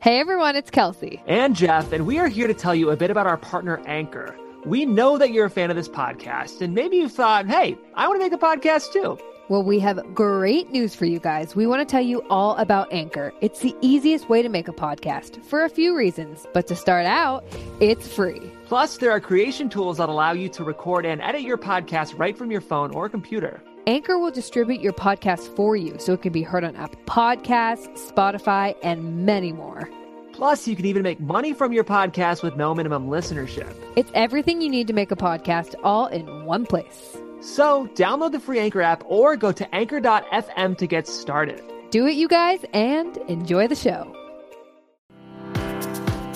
Hey everyone, it's Kelsey. And Jeff, and we are here to tell you a bit about our partner Anchor. We know that you're a fan of this podcast, and maybe you thought, hey, I want to make a podcast too. Well, we have great news for you guys. We want to tell you all about Anchor. It's the easiest way to make a podcast for a few reasons, but to start out, it's free. Plus, there are creation tools that allow you to record and edit your podcast right from your phone or computer. Anchor will distribute your podcast for you so it can be heard on Apple Podcasts, Spotify, and many more. Plus, you can even make money from your podcast with no minimum listenership. It's everything you need to make a podcast all in one place. So, download the free Anchor app or go to anchor.fm to get started. Do it, you guys, and enjoy the show.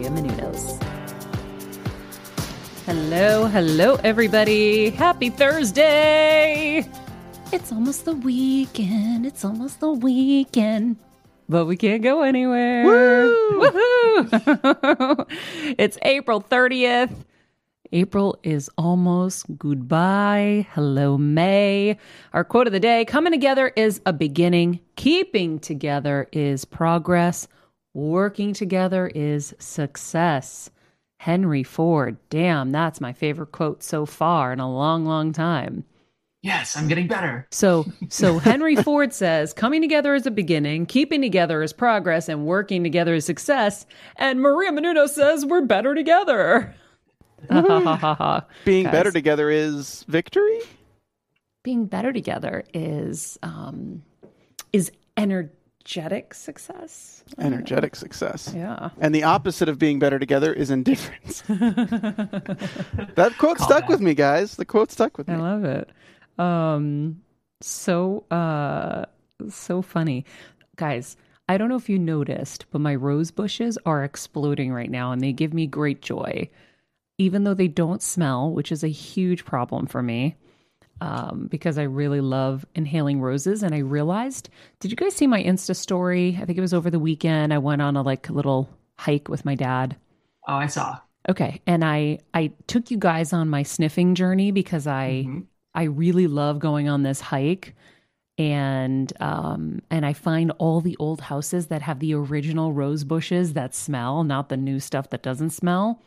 Maria Menounos. Hello, hello, everybody. Happy Thursday. It's almost the weekend. It's almost the weekend. But we can't go anywhere. Woo! Woohoo! it's April 30th. April is almost goodbye. Hello, May. Our quote of the day coming together is a beginning, keeping together is progress, working together is success. Henry Ford. Damn, that's my favorite quote so far in a long, long time. Yes, I'm getting better. So, so Henry Ford says, coming together is a beginning, keeping together is progress, and working together is success. And Maria Menounos says, we're better together. Being Guys. better together is victory. Being better together is um, is energetic success. Energetic success. Yeah. And the opposite of being better together is indifference. that quote Call stuck back. with me, guys. The quote stuck with me. I love it. Um, so uh, so funny, guys. I don't know if you noticed, but my rose bushes are exploding right now, and they give me great joy, even though they don't smell, which is a huge problem for me. Um, because I really love inhaling roses, and I realized, did you guys see my Insta story? I think it was over the weekend. I went on a like little hike with my dad. Oh, I saw. Okay, and I I took you guys on my sniffing journey because I Mhm. I really love going on this hike and um and I find all the old houses that have the original rose bushes that smell, not the new stuff that doesn't smell.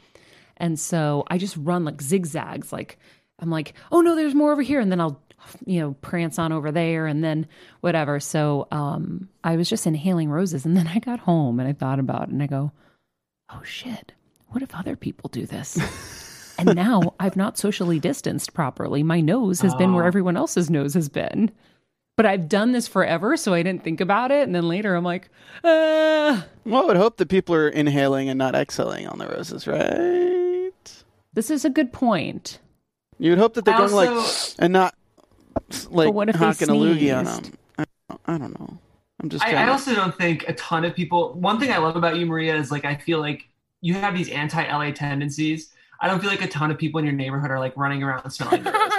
And so I just run like zigzags like I'm like, "Oh no, there's more over here." And then I'll you know, prance on over there and then whatever. So um, I was just inhaling roses. And then I got home and I thought about it and I go, oh shit, what if other people do this? and now I've not socially distanced properly. My nose has been where Oh. everyone else's nose has been. But I've done this forever, so I didn't think about it. And then later I'm like, uh, Well, I would hope that people are inhaling and not exhaling on the roses, right? this is a good point. You would hope that they're I going like and not like what if hocking a loogie on them. I, don't- I don't know. I'm just I, I also don't think a ton of people. One thing I love about you, Maria, is like I feel like you have these anti-LA tendencies. I don't feel like a ton of people in your neighborhood are like running around smelling your roses.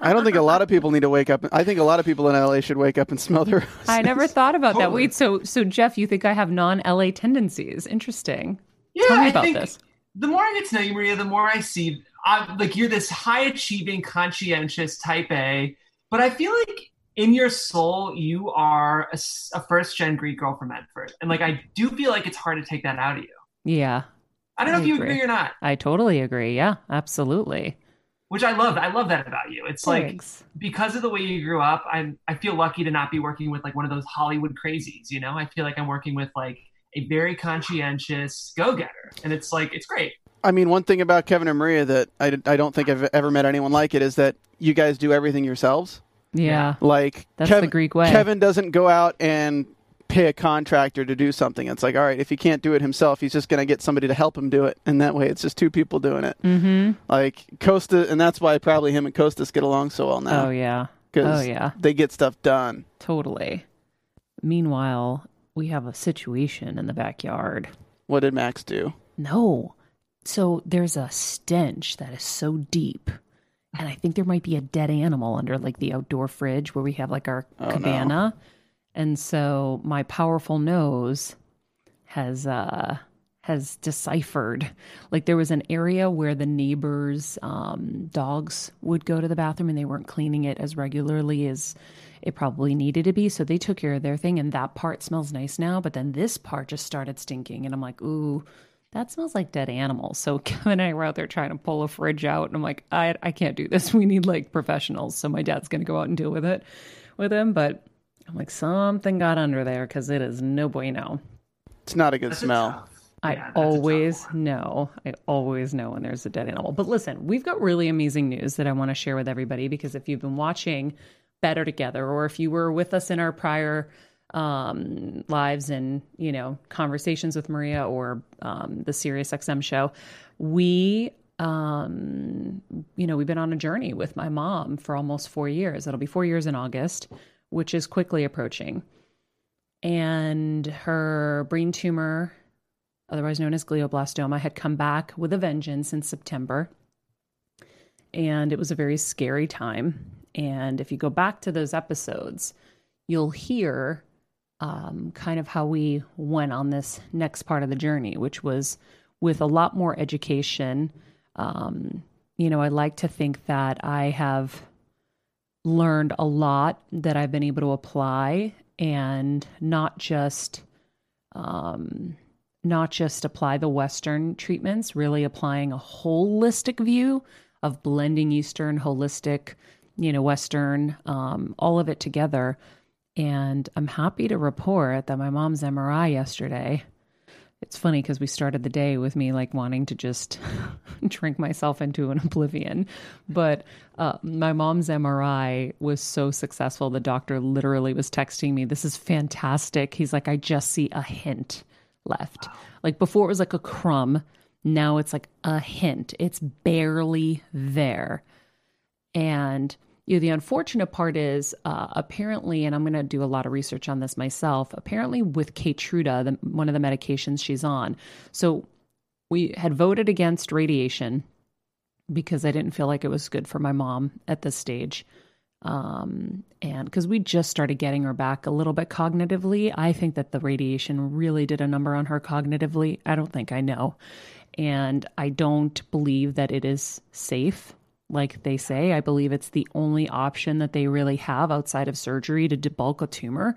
I don't think a lot of people need to wake up. I think a lot of people in LA should wake up and smell their roses. I never thought about that. Wait, so so Jeff, you think I have non LA tendencies? Interesting. Yeah, Tell me I about think this. the more I get to know you, Maria, the more I see I, like you're this high achieving, conscientious type A, but I feel like in your soul you are a first gen Greek girl from Medford, and like I do feel like it's hard to take that out of you. Yeah, I don't know I if you agree. agree or not, I totally agree. Yeah, absolutely. which I love. I love that about you. It's like because of the way you grew up, I'm I feel lucky to not be working with like one of those Hollywood crazies. You know, I feel like I'm working with like a very conscientious go getter, and it's like it's great. I mean, one thing about Kevin and Maria that I, I don't think I've ever met anyone like it is that you guys do everything yourselves. Yeah, Like That's Kev- the Greek way. Kevin doesn't go out and pay a contractor to do something. It's like, all right, if he can't do it himself, he's just going to get somebody to help him do it, and that way it's just two people doing it. Mm-hmm. Like Costa, and that's why probably him and Costas get along so well now Oh yeah. because Oh yeah. they get stuff done. Totally. Meanwhile, we have a situation in the backyard. What did Max do? No. So there's a stench that is so deep. And I think there might be a dead animal under like the outdoor fridge where we have like our Oh, no. cabana. And so my powerful nose has uh has deciphered like there was an area where the neighbors um dogs would go to the bathroom and they weren't cleaning it as regularly as it probably needed to be so they took care of their thing and that part smells nice now but then this part just started stinking and i'm like ooh that smells like dead animals so kevin and i were out there trying to pull a fridge out and i'm like i, I can't do this we need like professionals so my dad's going to go out and deal with it with him but i'm like something got under there because it is no bueno It's not a good That's a smell. tough- I yeah, that's always know. I always know when there's a dead animal. But listen, we've got really amazing news that I want to share with everybody because if you've been watching Better Together or if you were with us in our prior um, lives and, you know, conversations with Maria or um, the Sirius XM show, we um, you know, we've been on a journey with my mom for almost four years. It'll be four years in August, which is quickly approaching. And her brain tumor otherwise known as glioblastoma, had come back with a vengeance in September. And it was a very scary time. And if you go back to those episodes, you'll hear um, kind of how we went on this next part of the journey, which was with a lot more education. Um, you know, I like to think that I have learned a lot that I've been able to apply and not just um, not just apply the Western treatments, really applying a holistic view of blending Eastern, holistic, you know, Western, um, all of it together. And I'm happy to report that my mom's MRI yesterday. It's funny because we started the day with me like wanting to just drink myself into an oblivion. But uh, my mom's MRI was so successful. The doctor literally was texting me, This is fantastic. He's like, I just see a hint left. Like before, it was like a crumb. Now it's like a hint. It's barely there. And you know, the unfortunate part is uh, apparently, and I'm going to do a lot of research on this myself. Apparently, with Keytruda, the, one of the medications she's on, so we had voted against radiation because I didn't feel like it was good for my mom at this stage. Um, and because we just started getting her back a little bit cognitively, I think that the radiation really did a number on her cognitively. I don't think I know. And I don't believe that it is safe, like they say. I believe it's the only option that they really have outside of surgery to debulk a tumor.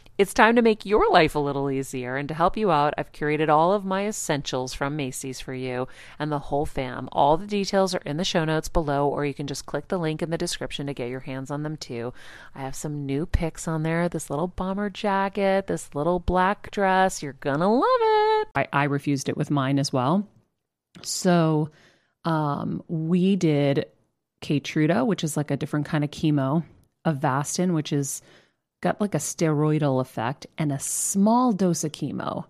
it's time to make your life a little easier, and to help you out, I've curated all of my essentials from Macy's for you and the whole fam. All the details are in the show notes below, or you can just click the link in the description to get your hands on them too. I have some new picks on there this little bomber jacket, this little black dress. You're gonna love it. I, I refused it with mine as well. So um, we did Keytruda, which is like a different kind of chemo, Avastin, which is got like a steroidal effect, and a small dose of chemo.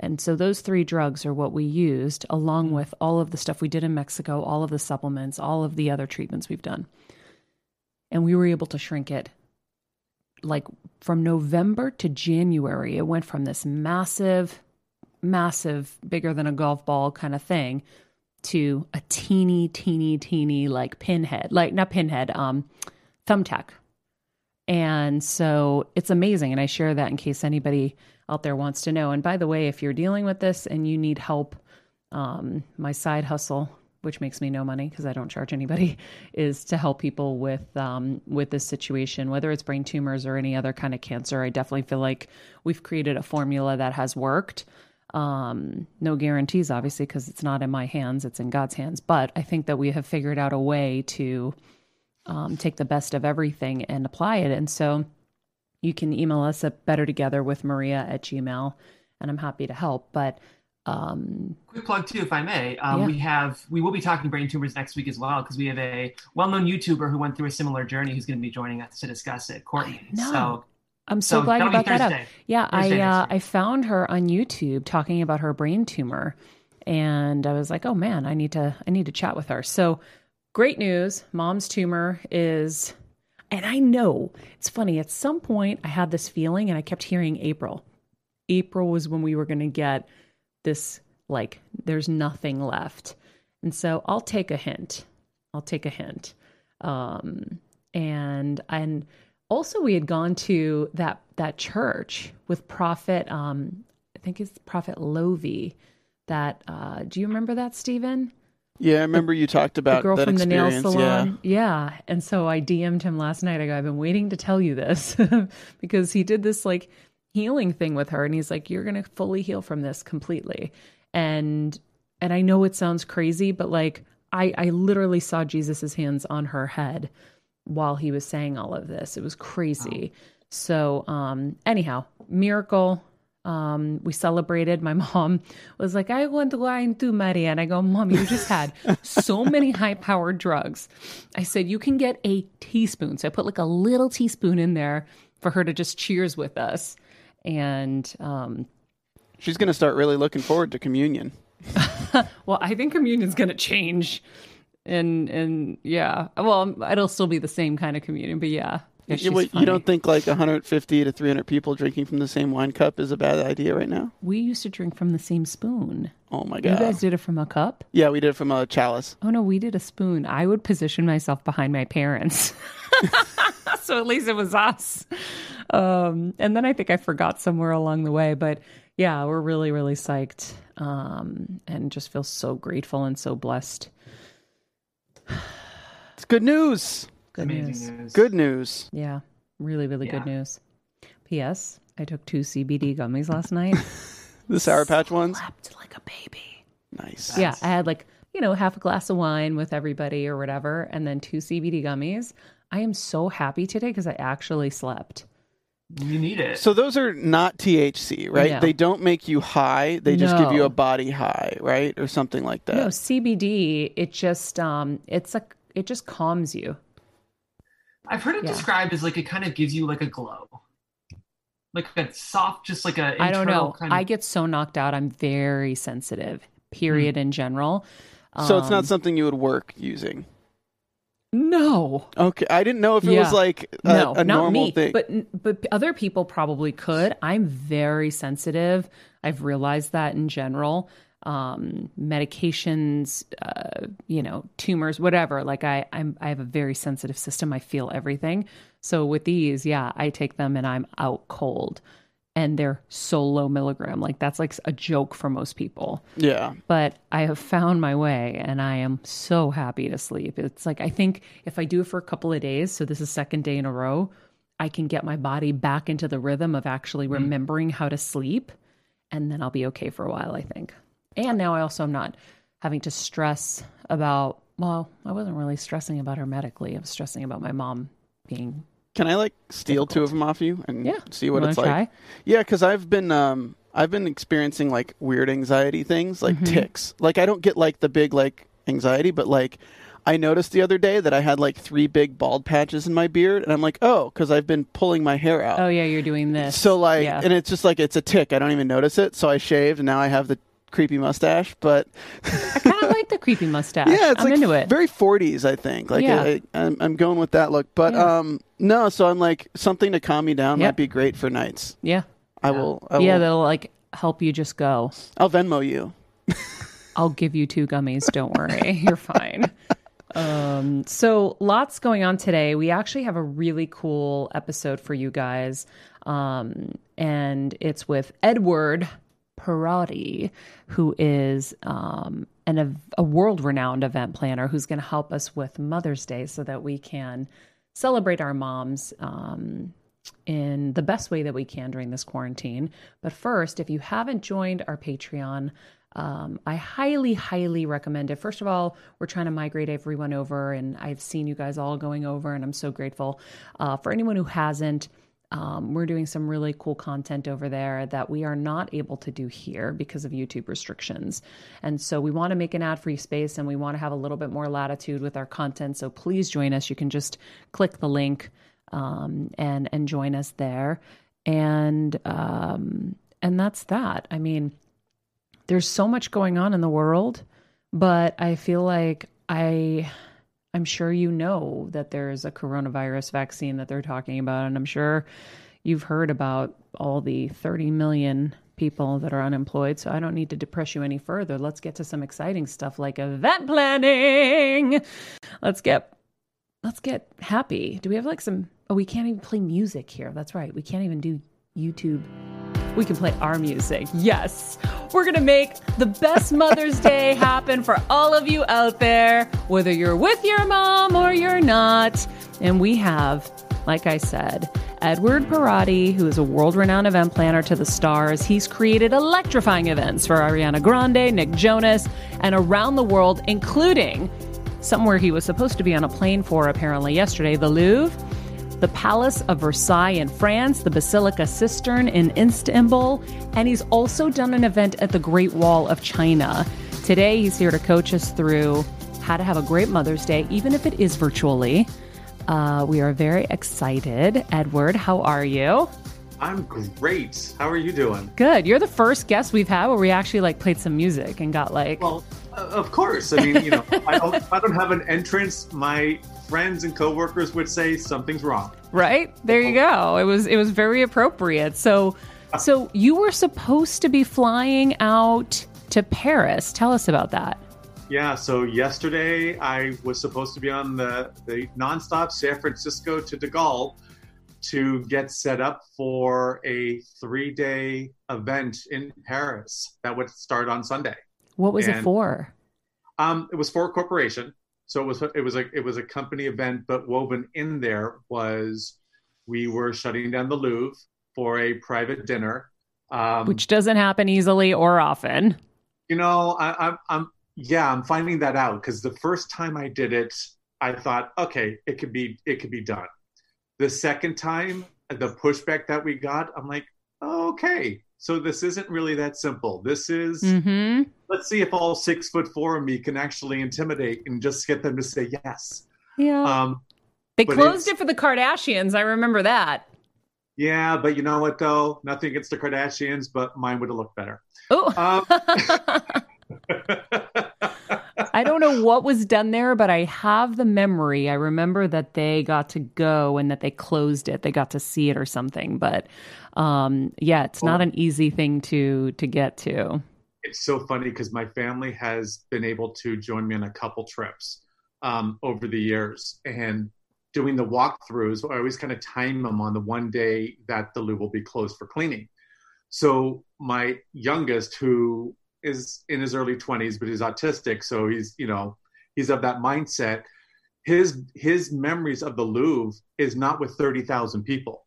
And so those three drugs are what we used, along with all of the stuff we did in Mexico, all of the supplements, all of the other treatments we've done. And we were able to shrink it like from November to January. It went from this massive, massive, bigger than a golf ball kind of thing to a teeny, teeny, teeny like pinhead, like not pinhead, um, thumbtack and so it's amazing. And I share that in case anybody out there wants to know. And by the way, if you're dealing with this and you need help, um, my side hustle, which makes me no money because I don't charge anybody, is to help people with um, with this situation, whether it's brain tumors or any other kind of cancer. I definitely feel like we've created a formula that has worked. Um, no guarantees, obviously, because it's not in my hands; it's in God's hands. But I think that we have figured out a way to um, take the best of everything and apply it. And so you can email us at better together with Maria at Gmail, and I'm happy to help. But um, quick plug too, if I may, um, yeah. we have we will be talking brain tumors next week as well because we have a well-known YouTuber who went through a similar journey who's going to be joining us to discuss it, Courtney. So. I'm so, so glad you brought that up. Yeah, Thursday I uh, I found her on YouTube talking about her brain tumor, and I was like, oh man, I need to I need to chat with her. So Great news mom's tumor is, and I know it's funny, at some point I had this feeling and I kept hearing April. April was when we were going to get this, like, there's nothing left. And so I'll take a hint. I'll take a hint. Um, and, and, also we had gone to that that church with prophet um i think it's prophet Lovi that uh do you remember that stephen yeah, I remember you talked about the girl from the nail salon. Yeah. yeah. And so I DM'd him last night. I go, I've been waiting to tell you this because he did this like healing thing with her and he's like, You're gonna fully heal from this completely. And and I know it sounds crazy, but like I, I literally saw Jesus's hands on her head while he was saying all of this. It was crazy. Wow. So um anyhow, miracle um, we celebrated. My mom was like, I want wine too, Maria. And I go, Mom, you just had so many high powered drugs. I said, You can get a teaspoon. So I put like a little teaspoon in there for her to just cheers with us. And um, she's going to start really looking forward to communion. well, I think communion's going to change. And, and yeah, well, it'll still be the same kind of communion, but yeah. Yeah, you, you, don't think like 150 to 300 people drinking from the same wine cup is a bad idea right now? We used to drink from the same spoon. Oh my god! You guys did it from a cup? Yeah, we did it from a chalice. Oh no, we did a spoon. I would position myself behind my parents, so at least it was us. Um, and then I think I forgot somewhere along the way, but yeah, we're really really psyched, um, and just feel so grateful and so blessed. it's good news. Good news. news. Good news. Yeah, really, really yeah. good news. P.S. I took two CBD gummies last night. the Sour Patch ones. Slept like a baby. Nice. Yeah, I had like you know half a glass of wine with everybody or whatever, and then two CBD gummies. I am so happy today because I actually slept. You need it. So those are not THC, right? No. They don't make you high. They just no. give you a body high, right, or something like that. No, CBD. It just um, it's like it just calms you. I've heard it yeah. described as like it kind of gives you like a glow. like a soft, just like a I don't know. Kind of... I get so knocked out. I'm very sensitive. Period. Hmm. In general. So it's not Um, something you would work using. No. Okay, I didn't know if it Yeah. was like a, no, a not normal me. thing. But but other people probably could. I'm very sensitive. I've realized that in general. Um, medications, uh, you know, tumors, whatever. Like I, I'm, I have a very sensitive system. I feel everything. So with these, yeah, I take them and I'm out cold, and they're so low milligram. Like that's like a joke for most people yeah, but I have found my way and I am so happy to sleep. It's like I think if I do it for a couple of days, so this is second day in a row, I can get my body back into the rhythm of actually remembering how to sleep and then I'll be okay for a while, I think. And now I also am not having to stress about well, I wasn't really stressing about her medically. I was stressing about my mom being can I like steal two of them off you and Yeah. see what it's like? Yeah, because I've been um I've been experiencing like weird anxiety things, like Mm-hmm. ticks. Like I don't get like the big like anxiety, but like I noticed the other day that I had like three big bald patches in my beard, and I'm like, oh, because I've been pulling my hair out. Oh yeah, you're doing this. So like, yeah. and it's just like it's a tick. I don't even notice it. So I shaved, and now I have the creepy mustache. But I kind of like the creepy mustache. yeah, it's I'm like into it. very 40s. I think. Like Yeah. I, I'm, I'm going with that look. But Yeah. um, no. So I'm like something to calm me down Yep. might be great for nights. yeah. I will. I Yeah, will, that'll like help you just go. I'll Venmo you. I'll give you two gummies. Don't worry. You're fine. Um, so lots going on today. We actually have a really cool episode for you guys. Um, and it's with Edward Perotti, who is um, an, a world renowned event planner who's going to help us with Mother's Day so that we can celebrate our moms um, in the best way that we can during this quarantine. But first, if you haven't joined our Patreon, um, I highly, highly recommend it. First of all, we're trying to migrate everyone over, and I've seen you guys all going over, and I'm so grateful. Uh, for anyone who hasn't, um, we're doing some really cool content over there that we are not able to do here because of YouTube restrictions. And so we want to make an ad free space and we want to have a little bit more latitude with our content. So please join us. You can just click the link um, and and join us there. And um, and that's that. I mean, there's so much going on in the world, but I feel like I I'm sure you know that there's a coronavirus vaccine that they're talking about, and I'm sure you've heard about all the 30 million people that are unemployed. So I don't need to depress you any further. Let's get to some exciting stuff like event planning. Let's get let's get happy. Do we have like some oh we can't even play music here. That's right. We can't even do YouTube. We can play our music. Yes. We're going to make the best Mother's Day happen for all of you out there, whether you're with your mom or you're not. And we have, like I said, Edward Perotti, who is a world renowned event planner to the stars. He's created electrifying events for Ariana Grande, Nick Jonas, and around the world, including somewhere he was supposed to be on a plane for apparently yesterday, the Louvre the Palace of Versailles in France, the Basilica Cistern in Istanbul, and he's also done an event at the Great Wall of China. Today, he's here to coach us through how to have a great Mother's Day, even if it is virtually. Uh, we are very excited. Edward, how are you? I'm great. How are you doing? Good. You're the first guest we've had where we actually like played some music and got like Well, of course. I mean, you know, I don't, if I don't have an entrance, my friends and coworkers would say something's wrong. right there you go it was it was very appropriate so so you were supposed to be flying out to paris tell us about that Yeah. So yesterday, I was supposed to be on the the nonstop San Francisco to De Gaulle to get set up for a three day event in Paris that would start on Sunday. What was it for Um, it was for a corporation, so it was it was a it was a company event, but woven in there was we were shutting down the Louvre for a private dinner. Um, which doesn't happen easily or often you know, I, I'm I'm yeah, I'm finding that out because the first time I did it, I thought, okay, it could be it could be done. The second time, the pushback that we got, I'm like, okay, so this isn't really that simple. This is mm-hmm let's see if all six foot four of me can actually intimidate and just get them to say yes. yeah Um, they closed it for the kardashians i remember that Yeah, but you know what though? Nothing against the Kardashians, but mine would have looked better. Oh. Um, I don't know what was done there, but I have the memory. I remember that they got to go and that they closed it. They got to see it or something. But um, yeah, it's not an easy thing to to get to. it's so funny because my family has been able to join me on a couple trips um, over the years and doing the walkthroughs. I always kind of time them on the one day that the loo will be closed for cleaning. So my youngest, who is in his early 20s, but he's autistic, so he's you know he's of that mindset. His his memories of the Louvre is not with 30,000 people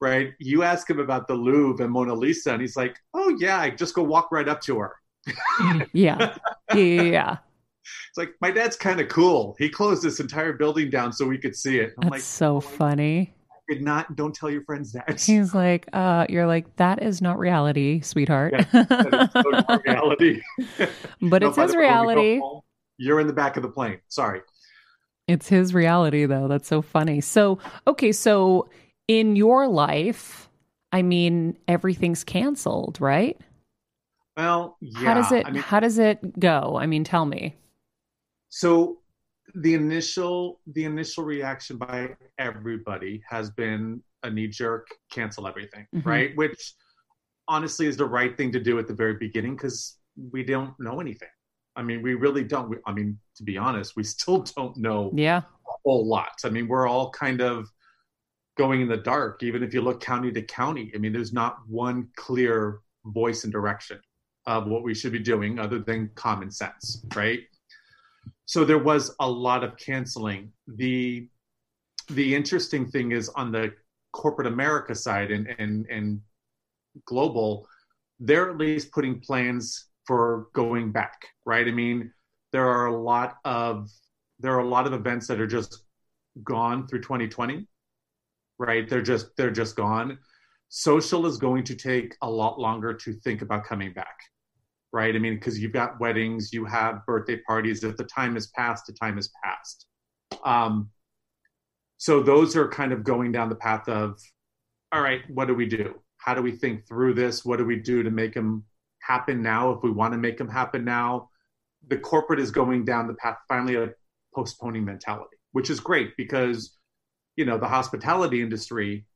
right? You ask him about the Louvre and Mona Lisa, and he's like, "Oh yeah, I just go walk right up to her." Yeah. yeah. It's like my dad's kind of cool. He closed this entire building down so we could see it. I'm That's like, so funny. Did not. Don't tell your friends that. He's like, uh, you're like, that is not reality, sweetheart. Yeah, that is so not reality. but No, it's his the way, when we go reality. home, You're in the back of the plane. Sorry. It's his reality, though. That's so funny. So, okay, so in your life, I mean, everything's canceled, right? Well, yeah. how does it? I mean, how does it go? I mean, tell me. so the initial the initial reaction by everybody has been a knee jerk cancel everything Mhm. right? Which honestly is the right thing to do at the very beginning because we don't know anything. I mean we really don't we, i mean to be honest we still don't know Yeah. a whole lot. I mean we're all kind of going in the dark. Even if you look county to county i mean there's not one clear voice and direction of what we should be doing other than common sense right so there was a lot of canceling. The the interesting thing is on the corporate america side and and and global they're at least putting plans for going back right? I mean there are a lot of there are a lot of events that are just gone through 2020 right? They're just they're just gone. Social is going to take a lot longer to think about coming back right? I mean because you've got weddings you have birthday parties. If the time has passed the time has passed. Um, so those are kind of going down the path of all right what do we do? How do we think through this? What do we do to make them happen now if we want to make them happen now? The corporate is going down the path finally of postponing mentality which is great because you know the hospitality industry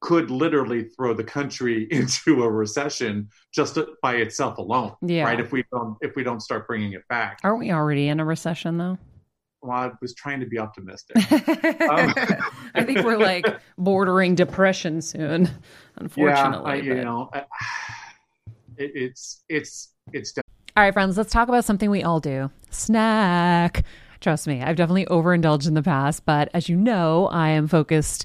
could literally throw the country into a recession just by itself alone Yeah. right if we don't if we don't start bringing it back Aren't we already in a recession, though? well i was trying to be optimistic I think we're like bordering depression soon, unfortunately. yeah, I, you but- know I- it, it's it's it's All right, friends, let's talk about something we all do snack. Trust me, I've definitely overindulged in the past, but as you know, I am focused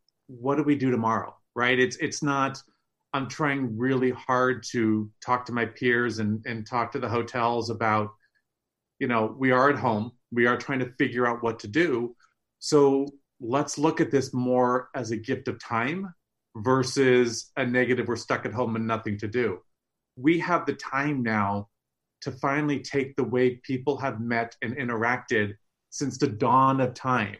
what do we do tomorrow right? It's it's not i'm trying really hard to talk to my peers and and talk to the hotels about you know we are at home. We are trying to figure out what to do. So let's look at this more as a gift of time versus a negative we're stuck at home and nothing to do. We have the time now to finally take the way people have met and interacted since the dawn of time,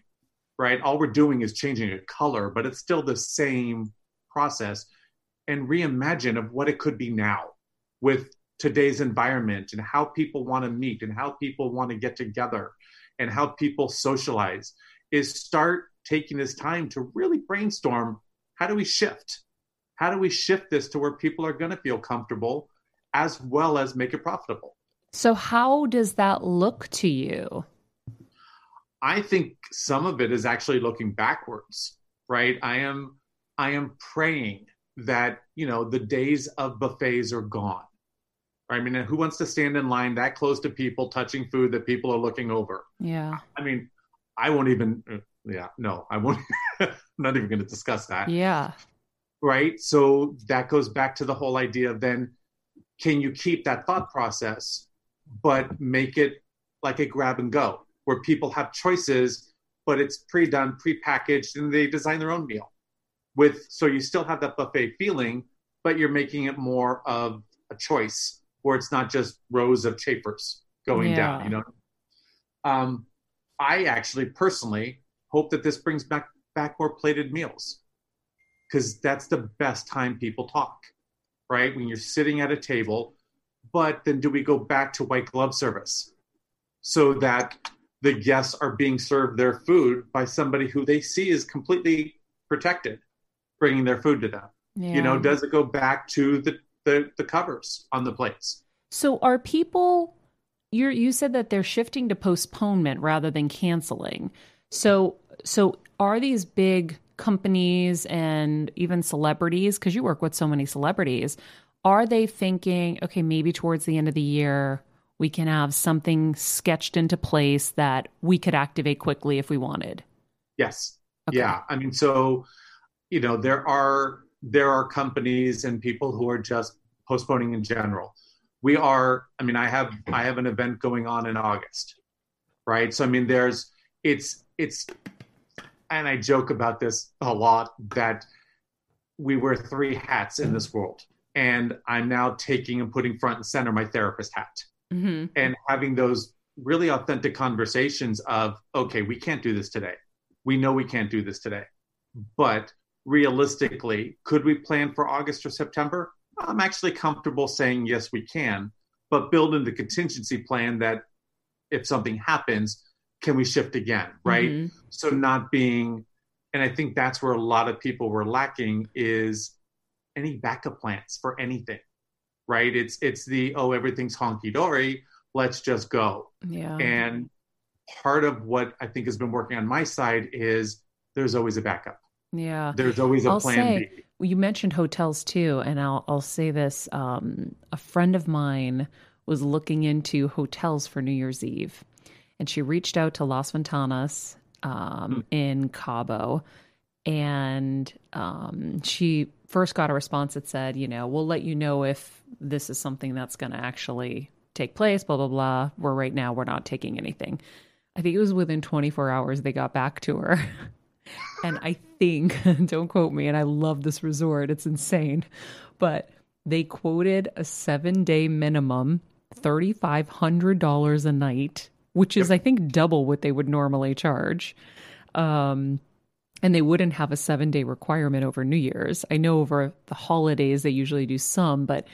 right? All we're doing is changing a color, but it's still the same process and reimagine of what it could be now with today's environment and how people want to meet and how people want to get together and how people socialize is start taking this time to really brainstorm how do we shift? How do we shift this to where people are going to feel comfortable as well as make it profitable. So, how does that look to you? I think some of it is actually looking backwards, right? I am I am praying that, you know, the days of buffets are gone. I mean, who wants to stand in line that close to people touching food that people are looking over? Yeah. I mean, I won't even uh, yeah, no, I won't I'm not even going to discuss that. Yeah. Right? So that goes back to the whole idea of then can you keep that thought process but make it like a grab and go? Where people have choices, but it's pre-done, pre-packaged, and they design their own meal. With so you still have that buffet feeling, but you're making it more of a choice where it's not just rows of chafers going Yeah. down. You know, um, I actually personally hope that this brings back back more plated meals because that's the best time people talk, right? When you're sitting at a table. But then, do we go back to white glove service so that the guests are being served their food by somebody who they see is completely protected, bringing their food to them? yeah. You know, does it go back to the, the the covers on the plates? So are people you you said that they're shifting to postponement rather than canceling. So so are these big companies and even celebrities because you work with so many celebrities are they thinking okay maybe towards the end of the year we can have something sketched into place that we could activate quickly if we wanted Yes. Okay. Yeah. I mean, so you know, there are there are companies and people who are just postponing in general. We are. I mean, I have I have an event going on in August, right? So I mean, there's it's it's, and I joke about this a lot that we wear three hats in this world, and I'm now taking and putting front and center my therapist hat mm-hmm. and having those really authentic conversations of okay we can't do this today. We know we can't do this today. But realistically could we plan for august or september? I'm actually comfortable saying yes we can. But build in the contingency plan that if something happens can we shift again right? Mhm. so not being and i think that's where a lot of people were lacking is any backup plans for anything right? It's it's the oh everything's honky-dory let's just go. Yeah. And part of what i think has been working on my side is there's always a backup. Yeah. There's always a I'll plan say- b. you mentioned hotels too, and I'll I'll say this: um, a friend of mine was looking into hotels for New Year's Eve, and she reached out to Las Ventanas um, in Cabo, and um, she first got a response that said, you know, we'll let you know if this is something that's going to actually take place. Blah blah blah. Where right now we're not taking anything. I think it was within 24 hours they got back to her. And I think, don't quote me, and I love this resort, it's insane, but they quoted a seven day minimum, $3,500 a night, which is, I think, double what they would normally charge. Um, and they wouldn't have a seven day requirement over New Year's. I know over the holidays they usually do some, but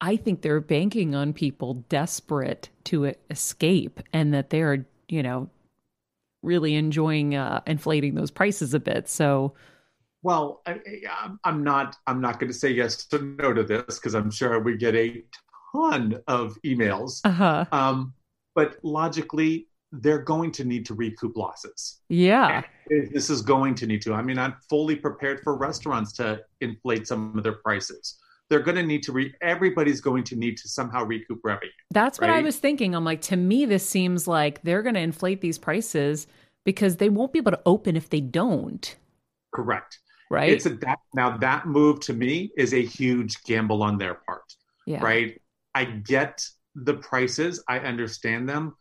I think they're banking on people desperate to escape and that they're, you know, really enjoying uh, inflating those prices a bit. So, well I, I'm- i'm not i'm not going to say yes or no to this because i'm sure we get a ton of emails uh huh. um, but logically they're going to need to recoup losses Yeah. this is going to need to. I mean, I'm fully prepared for restaurants to inflate some of their prices. They're going to need to re. Everybody's going to need to somehow recoup revenue. That's what I was thinking. I'm like, to me, this seems like they're going to inflate these prices because they won't be able to open if they don't. Correct. Right. It's a that now that move to me is a huge gamble on their part. yeah. Right. I get the prices. I understand them.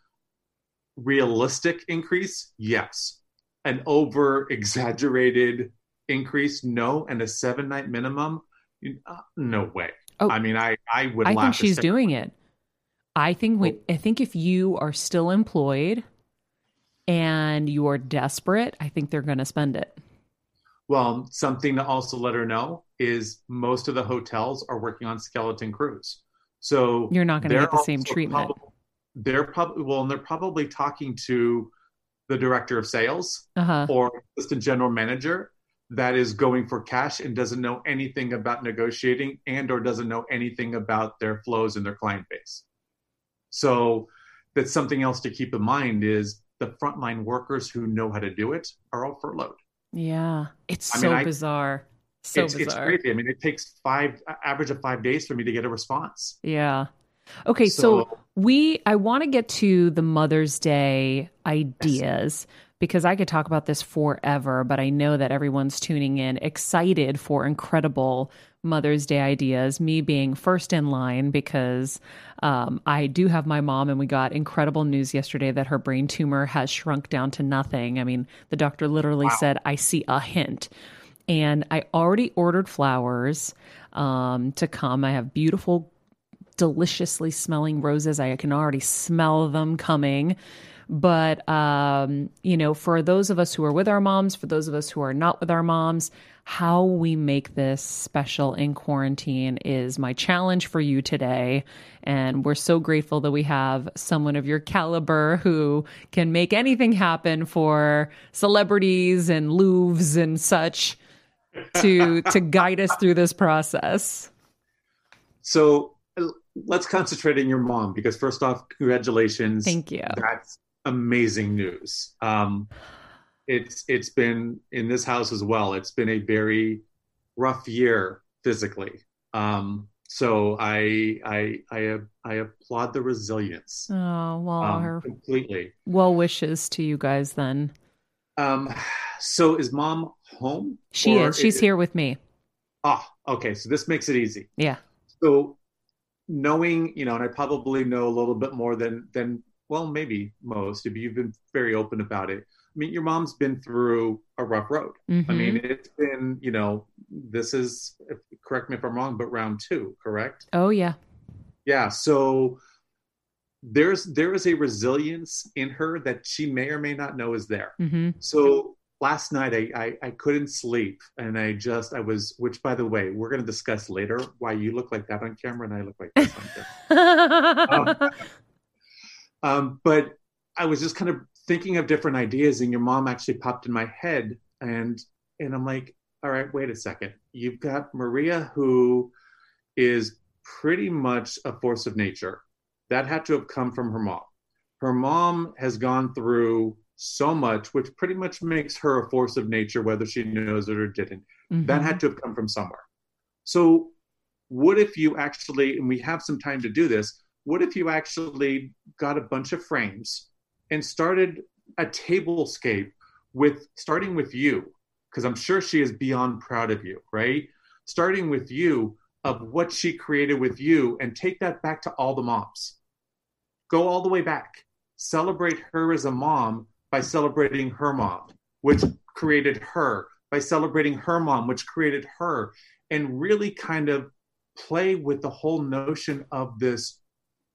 Realistic increase, yes. An over exaggerated increase, no. And a seven night minimum, no way. Oh. I mean, I I would. I laugh think she's doing it. I think we, oh. I think if you are still employed and you are desperate, I think they're going to spend it. Well, something to also let her know is most of the hotels are working on skeleton crews. So You're not going to get the same treatment. They're probably well, and they're probably talking to the director of sales Uh huh. or assistant general manager that is going for cash and doesn't know anything about negotiating and or doesn't know anything about their flows and their client base. So that's something else to keep in mind is the frontline workers who know how to do it are all furloughed. Yeah, it's I so mean, I- bizarre. So it's, it's bizarre. crazy. I mean, it takes five average of five days for me to get a response. Yeah. Okay, so, So- we I want to get to the Mother's Day ideas because I could talk about this forever, but I know that everyone's tuning in excited for incredible Mother's Day ideas. Me being first in line because um, I do have my mom, and we got incredible news yesterday that her brain tumor has shrunk down to nothing. I mean, the doctor literally said, "I see a hint." and I already ordered flowers um, to come. I have beautiful, deliciously smelling roses. I can already smell them coming. But, um, you know, for those of us who are with our moms, for those of us who are not with our moms, how we make this special in quarantine is my challenge for you today. And we're so grateful that we have someone of your caliber who can make anything happen for celebrities and Louvres and such to to guide us through this process. So let's concentrate on your mom because first off, congratulations. Thank you. That's amazing news. Um, it's it's been in this house as well. It's been a very rough year physically. Um, so I I I I applaud the resilience Oh well, um, her completely. well wishes to you guys. Then Um, so is mom home? she is. She's here with me. Ah, okay. So this makes it easy. Yeah. So knowing, you know, and I probably know a little bit more than than well, maybe most. If you've been very open about it. I mean, your mom's been through a rough road. I Mhm. mean, it's been, you know, this is if, correct me if I'm wrong, but round two, correct? oh yeah. Yeah. So there's there is a resilience in her that she may or may not know is there. hmm So last night I, I I couldn't sleep and I just I was which by the way we're going to discuss later why you look like that on camera and I look like this on camera. Um, um, but I was just kind of thinking of different ideas, and your mom actually popped in my head, and and I'm like, all right, wait a second. You've got Maria, who is pretty much a force of nature. That had to have come from her mom. Her mom has gone through so much, which pretty much makes her a force of nature, whether she knows it or didn't that Mhm. had to have come from somewhere. So, what if you actually, and we have some time to do this, what if you actually got a bunch of frames and started a tablescape with starting with you? Because I'm sure she is beyond proud of you, right? Starting with you of what she created with you and take that back to all the moms. Go all the way back. Celebrate her as a mom by celebrating her mom, which created her, by celebrating her mom, which created her, and really kind of play with the whole notion of this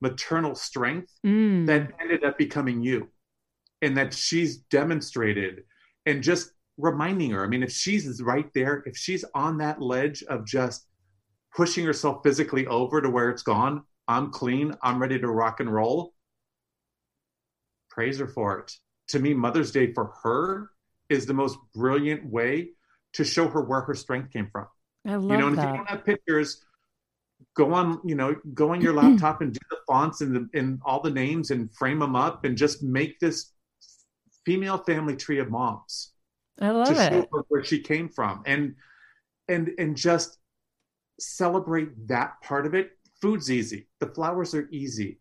maternal strength Mm. that ended up becoming you and that she's demonstrated and just reminding her. I mean, if she's right there, if she's on that ledge of just pushing herself physically over to where it's gone, I'm clean, I'm ready to rock and roll. Praise her for it. To me, Mother's Day for her is the most brilliant way to show her where her strength came from I love it. you know and if you that. don't have pictures go on you know go on your laptop and do the fonts and the and all the names and frame them up and just make this female family tree of moms I love to love show her where she came from and and and just celebrate that part of it food's easy the flowers are easy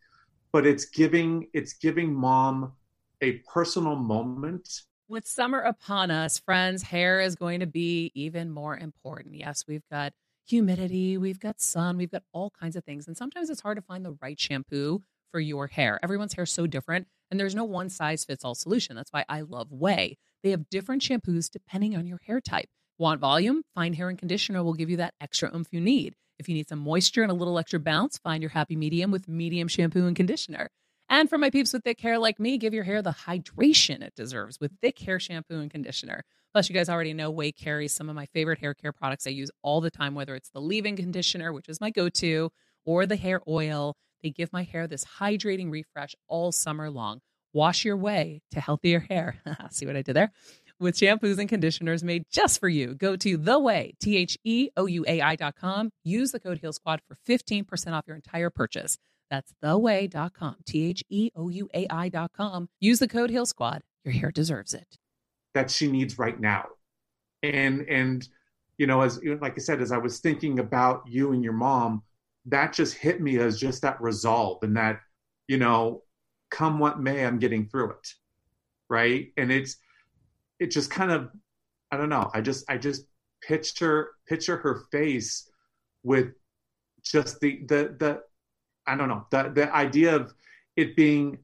but it's giving it's giving mom a personal moment With summer upon us, friends, hair is going to be even more important. Yes, we've got humidity, we've got sun, we've got all kinds of things. And sometimes it's hard to find the right shampoo for your hair. Everyone's hair is so different, and there's no one size fits all solution. That's why I love OUAI. They have different shampoos depending on your hair type. Want volume? Fine Hair and Conditioner will give you that extra oomph you need. If you need some moisture and a little extra bounce, find your happy medium with medium shampoo and conditioner. And for my peeps with thick hair like me, give your hair the hydration it deserves with thick hair shampoo and conditioner. Plus, you guys already know OUAI carries some of my favorite hair care products I use all the time, whether it's the leave in conditioner, which is my go to, or the hair oil. They give my hair this hydrating refresh all summer long. Wash your way to healthier hair. See what I did there? with shampoos and conditioners made just for you. Go to the way, T H E O U A I.com. Use the code Heal Squad for 15% off your entire purchase. That's theouai.com, T H E O U A I.com. Use the code Heal Squad. Your hair deserves it. that she needs right now. And and you know, as like I said, as I was thinking about you and your mom, that just hit me as just that resolve and that, you know, come what may, I'm getting through it. Right. And it's it just kind of I don't know. I just I just picture picture her face with just the the the I don't know, the the idea of it being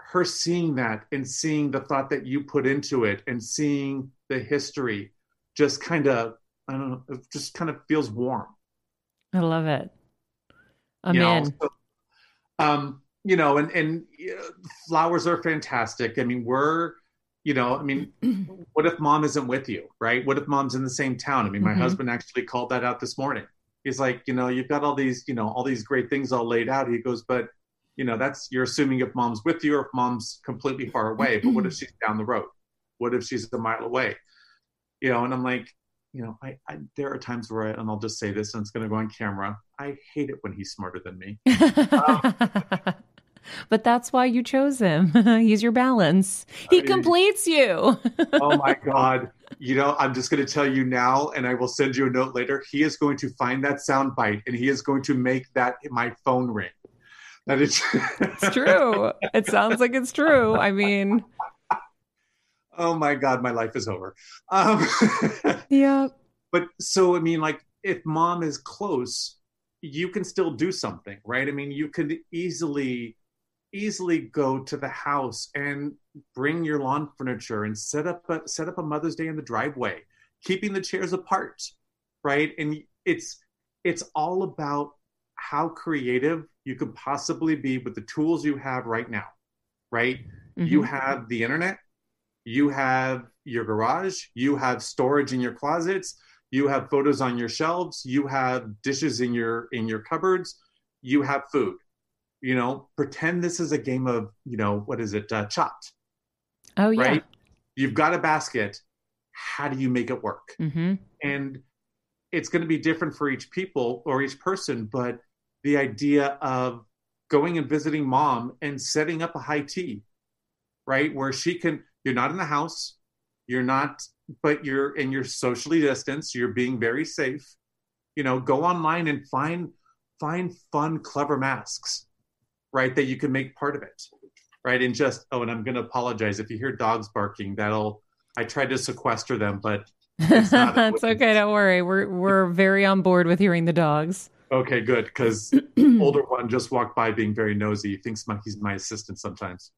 her seeing that and seeing the thought that you put into it and seeing the history just kind of I don't know, it just kind of feels warm. I love it. I'm you know? in. So, um, you know, and and you know, flowers are fantastic. I mean, we're, you know, I mean, what if mom isn't with you, right? What if mom's in the same town? I mean, my Mhm. husband actually called that out this morning. He's like, you know, you've got all these, you know, all these great things all laid out. He goes, but you know, that's you're assuming if mom's with you or if mom's completely far away. But what if she's down the road? What if she's a mile away? You know, and I'm like, you know, I, I there are times where I, and I'll just say this, and it's going to go on camera. I hate it when he's smarter than me. but that's why you chose him. He's your balance. He I completes you. oh my god you know i'm just going to tell you now and i will send you a note later he is going to find that sound bite and he is going to make that my phone ring that is it's true. It sounds like it's true. I mean, oh my god my life is over um yeah. but so i mean like if mom is close you can still do something right i mean you could easily easily go to the house and bring your lawn furniture and set up a set up a mother's day in the driveway keeping the chairs apart right and it's it's all about how creative you could possibly be with the tools you have right now right you Mhm. have the internet you have your garage you have storage in your closets you have photos on your shelves you have dishes in your in your cupboards you have food you know pretend this is a game of you know what is it uh, chopped Oh, yeah. right? You've got a basket. How do you make it work? Hmm and it's going to be different for each people or each person but the idea of going and visiting mom and setting up a high tea right? Where she can you're not in the house you're not but you're and you're socially distanced you're being very safe. You know go online and find find fun clever masks right that you can make part of it right and just oh and i'm going to apologize if you hear dogs barking that'll i tried to sequester them but It's, okay. Don't worry. We're we're very on board with hearing the dogs. Okay, good. Because older one just walked by being very nosy. He thinks my, he's my assistant sometimes.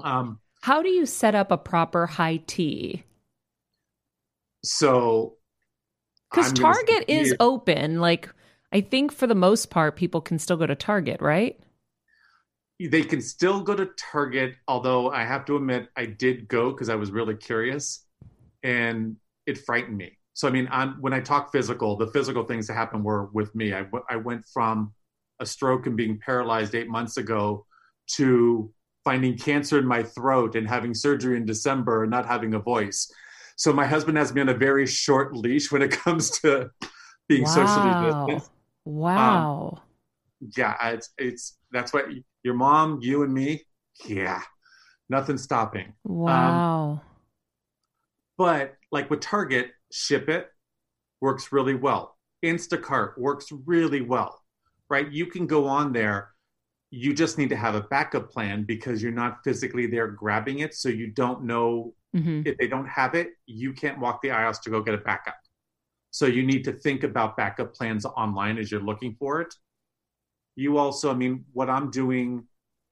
Um, How do you set up a proper high tea? so Because Target is open. Like, I think for the most part, people can still go to Target, right? They can still go to Target. Although I have to admit, I did go because I was really curious, and it frightened me. So I mean, I'm, when I talk physical, the physical things that happened were with me. I went from a stroke and being paralyzed eight months ago to finding cancer in my throat and having surgery in December and not having a voice. So my husband has me on a very short leash when it comes to being socially Wow. distant. Wow. Um, yeah, it's it's that's what your mom, you and me. Yeah, nothing stopping. wow. But like with Target, Shipt works really well. Instacart works really well, right? You can go on there. You just need to have a backup plan because you're not physically there grabbing it. So you don't know hmm if they don't have it, you can't walk the aisles to go get a backup. So you need to think about backup plans online as you're looking for it. You also, I mean, what I'm doing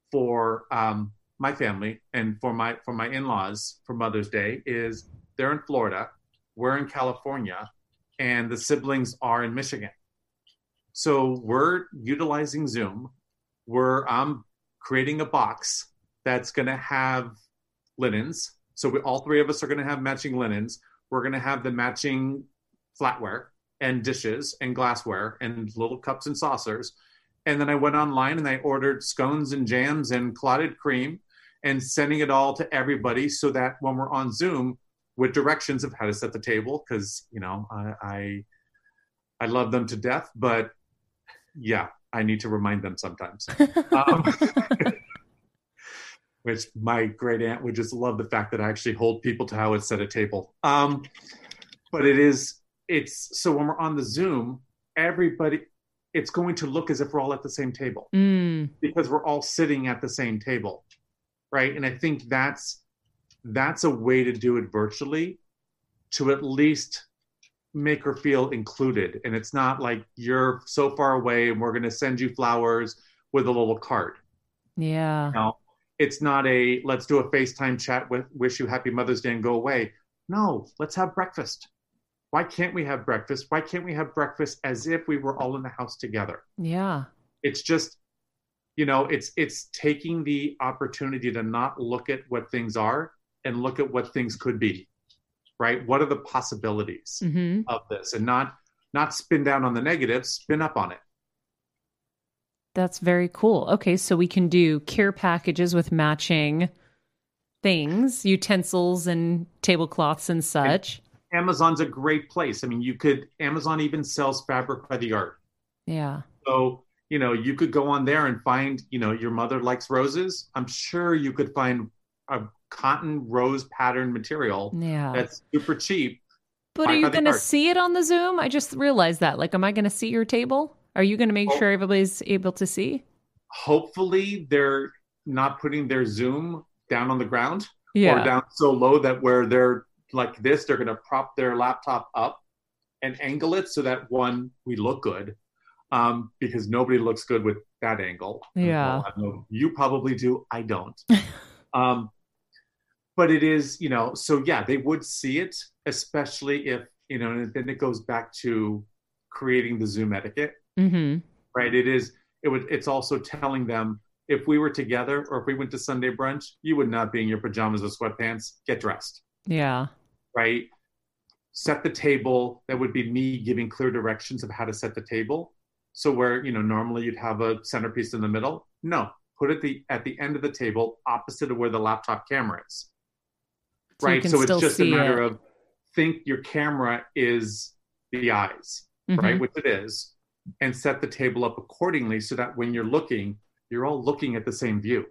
for um, my family and for my for my in-laws for Mother's Day is they're in Florida, we're in California, and the siblings are in Michigan. So we're utilizing Zoom. We're um, creating a box that's going to have linens. So we, all three of us are going to have matching linens. We're going to have the matching flatware and dishes and glassware and little cups and saucers. And then I went online and I ordered scones and jams and clotted cream and sending it all to everybody so that when we're on Zoom, with directions of how to set the table because you know I, I I love them to death, but yeah, I need to remind them sometimes. um, which my great aunt would just love the fact that I actually hold people to how it's set a table. Um, but it is it's so when we're on the Zoom, everybody it's going to look as if we're all at the same table. Mm, because we're all sitting at the same table right? And i think that's that's a way to do it virtually to at least make her feel included. And it's not like you're so far away and we're going to send you flowers with a little card. Yeah. you know it's not a let's do a facetime chat with wish you happy mother's day and go away. No let's have breakfast why can't we have breakfast why can't we have breakfast as if we were all in the house together Yeah. it's just you know it's it's taking the opportunity to not look at what things are and look at what things could be right what are the possibilities hmm of this and not not spin down on the negatives spin up on it That's very cool. Okay, so we can do care packages with matching things, utensils and tablecloths and such. Amazon's a great place i mean you could amazon even sells fabric by the yard Yeah. so you know you could go on there and find you know your mother likes roses i'm sure you could find a cotton rose pattern material Yeah. that's super cheap But are you going to see it on the Zoom? I just realized that. Like, am I going to see your table? Are you going to make Oh. sure everybody's able to see? hopefully they're not putting their zoom down on the ground Yeah. or down so low that where they're like this they're going to prop their laptop up and angle it so that one we look good um, because nobody looks good with that angle. Yeah. Well, I know you probably do. I don't. Um, but it is you know so yeah they would see it especially if you know and then it goes back to creating the zoom etiquette. Mm-hmm. right? It is it would it's also telling them if we were together or if we went to sunday brunch you would not be in your pajamas or sweatpants. Get dressed. Yeah. Right set the table that would be me giving clear directions of how to set the table so where you know normally you'd have a centerpiece in the middle no put it the at the end of the table opposite of where the laptop camera is So right so it's just a matter it. of think your camera is the eyes Mhm. right? Which it is, and set the table up accordingly so that when you're looking, you're all looking at the same view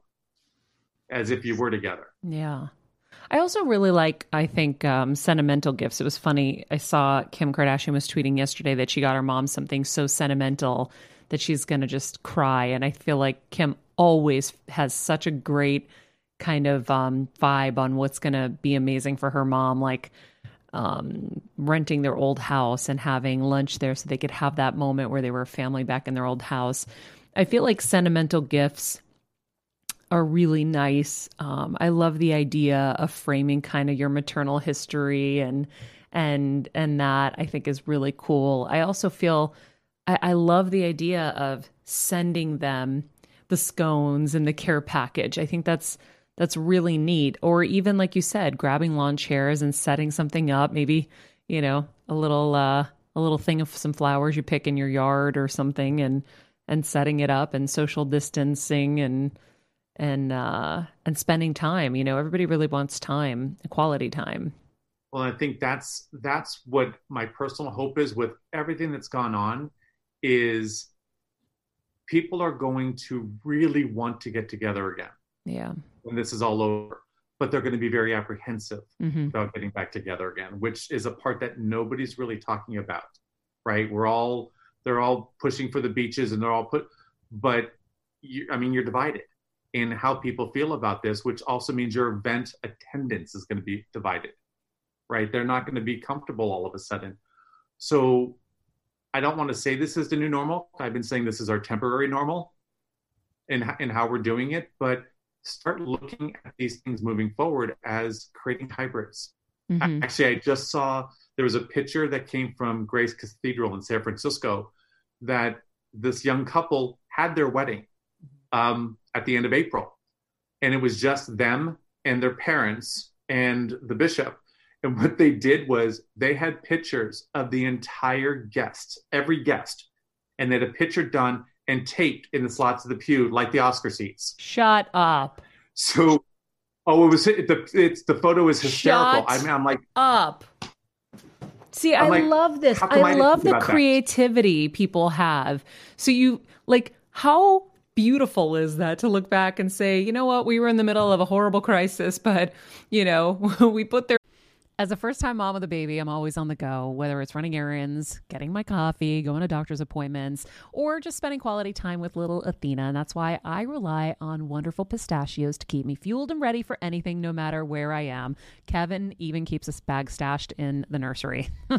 as if you were together. Yeah. I also really like, I think, um, sentimental gifts. It was funny. I saw Kim Kardashian was tweeting yesterday that she got her mom something so sentimental that she's going to just cry. And I feel like Kim always has such a great kind of um, vibe on what's going to be amazing for her mom. Like, um, renting their old house and having lunch there so they could have that moment where they were a family back in their old house. I feel like sentimental gifts are really nice. Um, I love the idea of framing kind of your maternal history and and and that I think is really cool. I also feel I, I love the idea of sending them the scones and the care package. I think that's that's really neat. Or even like you said, grabbing lawn chairs and setting something up, maybe, you know, a little uh a little thing of some flowers you pick in your yard or something and and setting it up and social distancing and and uh and spending time. You know, everybody really wants time, quality time. Well, I think that's that's what my personal hope is with everything that's gone on is people are going to really want to get together again Yeah. when this is all over, but they're going to be very apprehensive hmm about getting back together again, which is a part that nobody's really talking about, right? We're all they're all pushing for the beaches and they're all put, but you, I mean, you're divided in how people feel about this, which also means your event attendance is going to be divided, right? They're not going to be comfortable all of a sudden. So I don't want to say this is the new normal. I've been saying this is our temporary normal in, in how we're doing it, but start looking at these things moving forward as creating hybrids. hmm Actually, I just saw there was a picture that came from Grace Cathedral in San Francisco that this young couple had their wedding um, at the end of April. And it was just them and their parents and the bishop. And what they did was they had pictures of the entire guest, every guest, and they had a picture done and taped in the slots of the pew like the Oscar seats. Shut up. So Oh, it was the it's the photo is hysterical. Shut I mean, I'm like, up. See, I I'm like, love this. I I love the about that? creativity people have. So you like how beautiful is that to look back and say, you know what, we were in the middle of a horrible crisis, but you know, we put their as a first time mom with a baby, I'm always on the go, whether it's running errands, getting my coffee, going to doctor's appointments, or just spending quality time with little Athena. And that's why I rely on wonderful pistachios to keep me fueled and ready for anything, no matter where I am. Kevin even keeps a bag stashed in the nursery.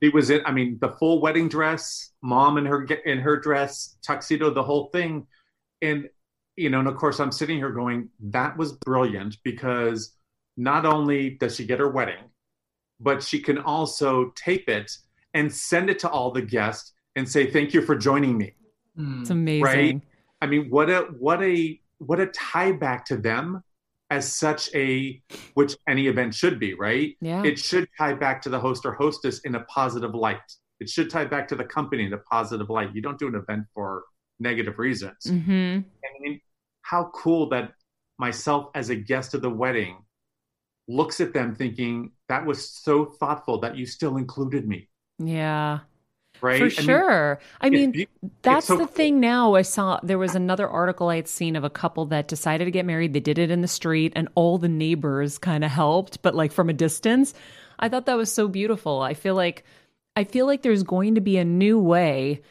It was it. I mean, the full wedding dress, mom in her in her dress, tuxedo, the whole thing, and you know, and of course, I'm sitting here going, that was brilliant because not only does she get her wedding, but she can also tape it and send it to all the guests and say, "Thank you for joining me." Hmm. It's amazing. Right? I mean, what a what a what a tie back to them as such a which any event should be, right? Yeah. It should tie back to the host or hostess in a positive light. It should tie back to the company in a positive light. You don't do an event for negative reasons. mm-hmm. I mean, how cool that myself as a guest of the wedding looks at them thinking that was so thoughtful that you still included me, Yeah. Right? For I mean, sure. I mean, that's so the cool. thing now. I saw there was another article I had seen of a couple that decided to get married. They did it in the street, and all the neighbors kind of helped, but like from a distance. I thought that was so beautiful. I feel like I feel like there's going to be a new way,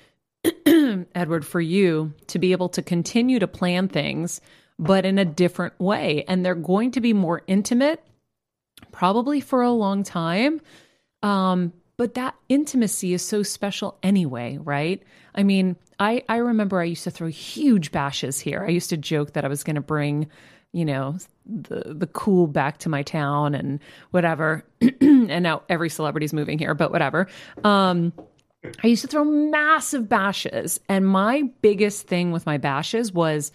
Edward, for you to be able to continue to plan things, but in a different way. And they're going to be more intimate, probably for a long time. Um, but that intimacy is so special anyway, right? I mean, I, I remember I used to throw huge bashes here. I used to joke that I was going to bring, you know, the the cool back to my town and whatever. and now every celebrity's moving here, but whatever. Um, I used to throw massive bashes, and my biggest thing with my bashes was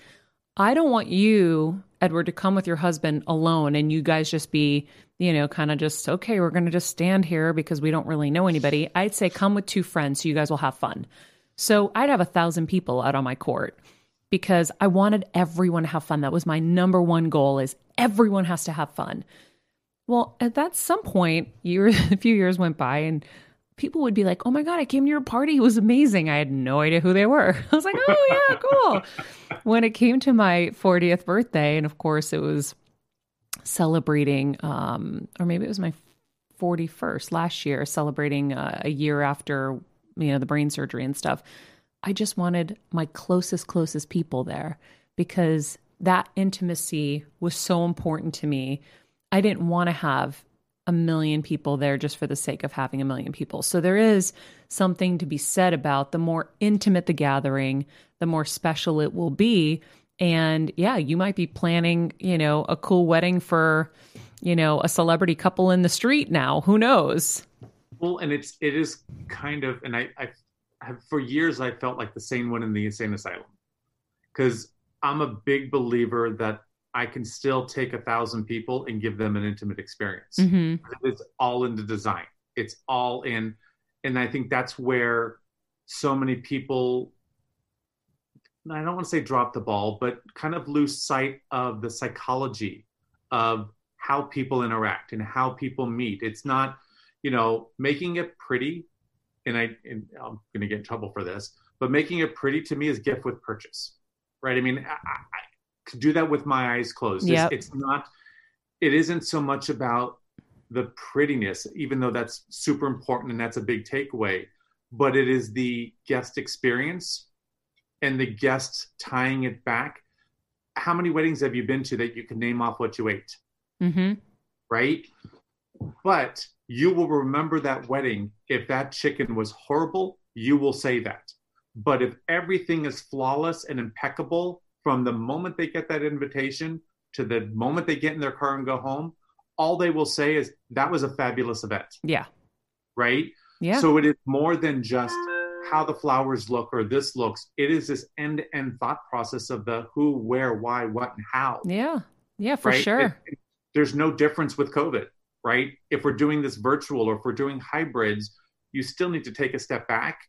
I don't want you, Edward, to come with your husband alone and you guys just be, you know, kind of just, okay, we're going to just stand here because we don't really know anybody. I'd say come with two friends so you guys will have fun. So I'd have a thousand people out on my court because I wanted everyone to have fun. That was my number one goal is everyone has to have fun. Well, at that some point, year, a few years went by and people would be like, "Oh my god, I came to your party. It was amazing." I had no idea who they were. I was like, "Oh yeah, cool." when it came to my 40th birthday, and of course it was celebrating, um, or maybe it was my 41st last year, celebrating uh, a year after you know the brain surgery and stuff. I just wanted my closest, closest people there because that intimacy was so important to me. I didn't want to have a million people there just for the sake of having a million people. So there is something to be said about the more intimate the gathering, the more special it will be. And yeah, you might be planning, you know, a cool wedding for, you know, a celebrity couple in the street now. Who knows? Well, and it's it is kind of, and I, I have for years I felt like the sane one in the insane asylum, because I'm a big believer that I can still take a thousand people and give them an intimate experience. Mm-hmm. It's all in the design. It's all in, and I think that's where so many people. I don't want to say drop the ball, but kind of lose sight of the psychology of how people interact and how people meet. It's not, you know, making it pretty, and I and I'm going to get in trouble for this, but making it pretty to me is gift with purchase, right? I mean, I, I do that with my eyes closed. Yep. It's, it's not. It isn't so much about the prettiness, even though that's super important and that's a big takeaway, but it is the guest experience and the guest tying it back how many weddings have you been to that you can name off what you ate? Mm-hmm. right? But you will remember that wedding. If that chicken was horrible, you will say that. But if everything is flawless and impeccable from the moment they get that invitation to the moment they get in their car and go home, all they will say is that was a fabulous event, Yeah. right? Yeah. So it is more than just how the flowers look or this looks. It is this end to end thought process of the who, where, why, what, and how. yeah. Yeah, for right? sure. It- it- there's no difference with COVID, right? If we're doing this virtual or if we're doing hybrids, you still need to take a step back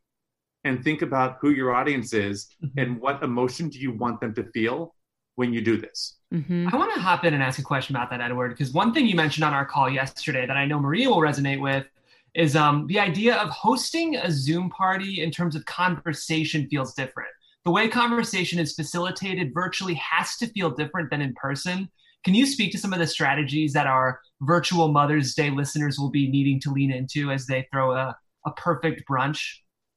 and think about who your audience is Mm-hmm. and what emotion do you want them to feel when you do this. hmm I want to hop in and ask a question about that, Edward, because one thing you mentioned on our call yesterday that I know Maria will resonate with is um, the idea of hosting a Zoom party in terms of conversation feels different. The way conversation is facilitated virtually has to feel different than in person. Can you speak to some of the strategies that our virtual Mother's Day listeners will be needing to lean into as they throw a, a perfect brunch?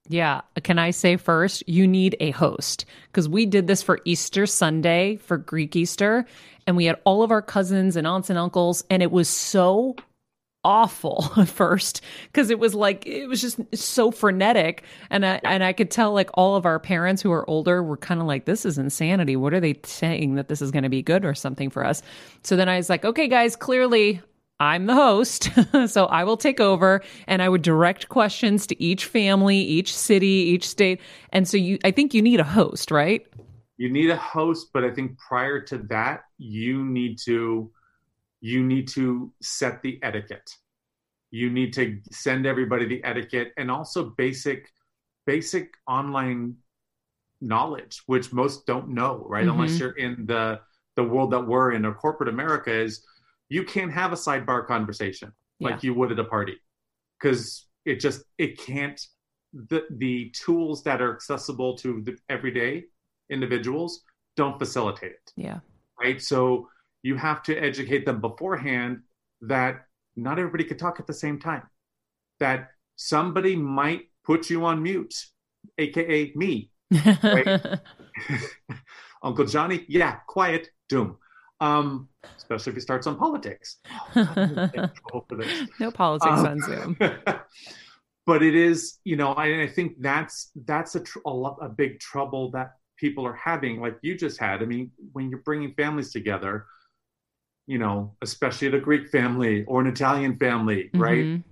Yeah. Can I say first, you need a host. Because we did this for Easter Sunday for Greek Easter, and we had all of our cousins and aunts and uncles, and it was so awful at first because it was like it was just so frenetic. And I and I could tell like all of our parents who are older were kind of like this is insanity. What are they saying that this is going to be good or something for us? So then I was like okay guys clearly I'm the host so I will take over and I would direct questions to each family each city each state and so you I think you need a host right You need a host, but I think prior to that, you need to you need to set the etiquette. You need to send everybody the etiquette and also basic basic online knowledge, which most don't know, right? Mhm. Unless you're in the the world that we're in or corporate America is you can't have a sidebar conversation like you would at a party. Because it just it can't the the tools that are accessible to the everyday individuals don't facilitate it. Yeah. Right? So you have to educate them beforehand that not everybody can talk at the same time that somebody might put you on mute aka me uncle johnny yeah quiet doom um especially if he starts on politics Oh, I'm gonna get in trouble for this. no politics Um, on Zoom but it is, you know, I, I think that's that's a, tr- a, a big trouble that people are having, like you just had. I mean, when you're bringing families together, you know, especially the Greek family or an Italian family, right? Mhm.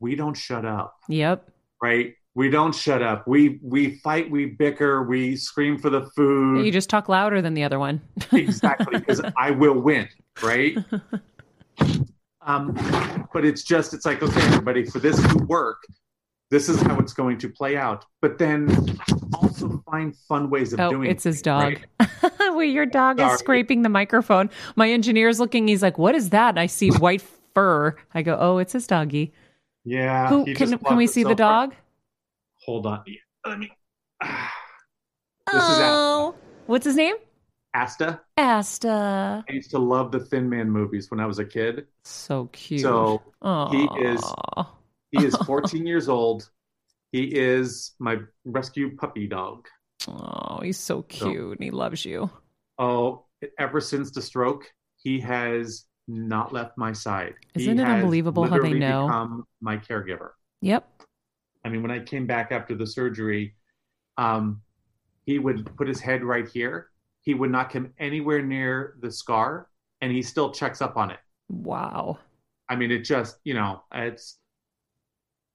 We don't shut up, yep right? We don't shut up. We we fight, we bicker, we scream for the food. you just talk louder than the other one exactly because I will win, right? Um, but it's just it's like okay, everybody, for this to work, this is how it's going to play out. But then also find fun ways of doing Oh, doing. it's his dog. right? Wait, your dog is scraping the microphone. My engineer's looking. He's like, "What is that?" And I see white fur. I go, "Oh, it's his doggy." Yeah. Who can can we see the dog? Hold on. Let me. This is oh, what's his name? Asta. Asta. I used to love the Thin Man movies when I was a kid. So cute. So he is- he is 14 years old. He is my rescue puppy dog. Oh, he's so cute. and He loves you. Oh, ever since the stroke, he has not left my side. Isn't it has unbelievable how they literally know? Become my caregiver. Yep. I mean, when I came back after the surgery, um, he would put his head right here. He would not come anywhere near the scar, and he still checks up on it. Wow. I mean, it just you know, it's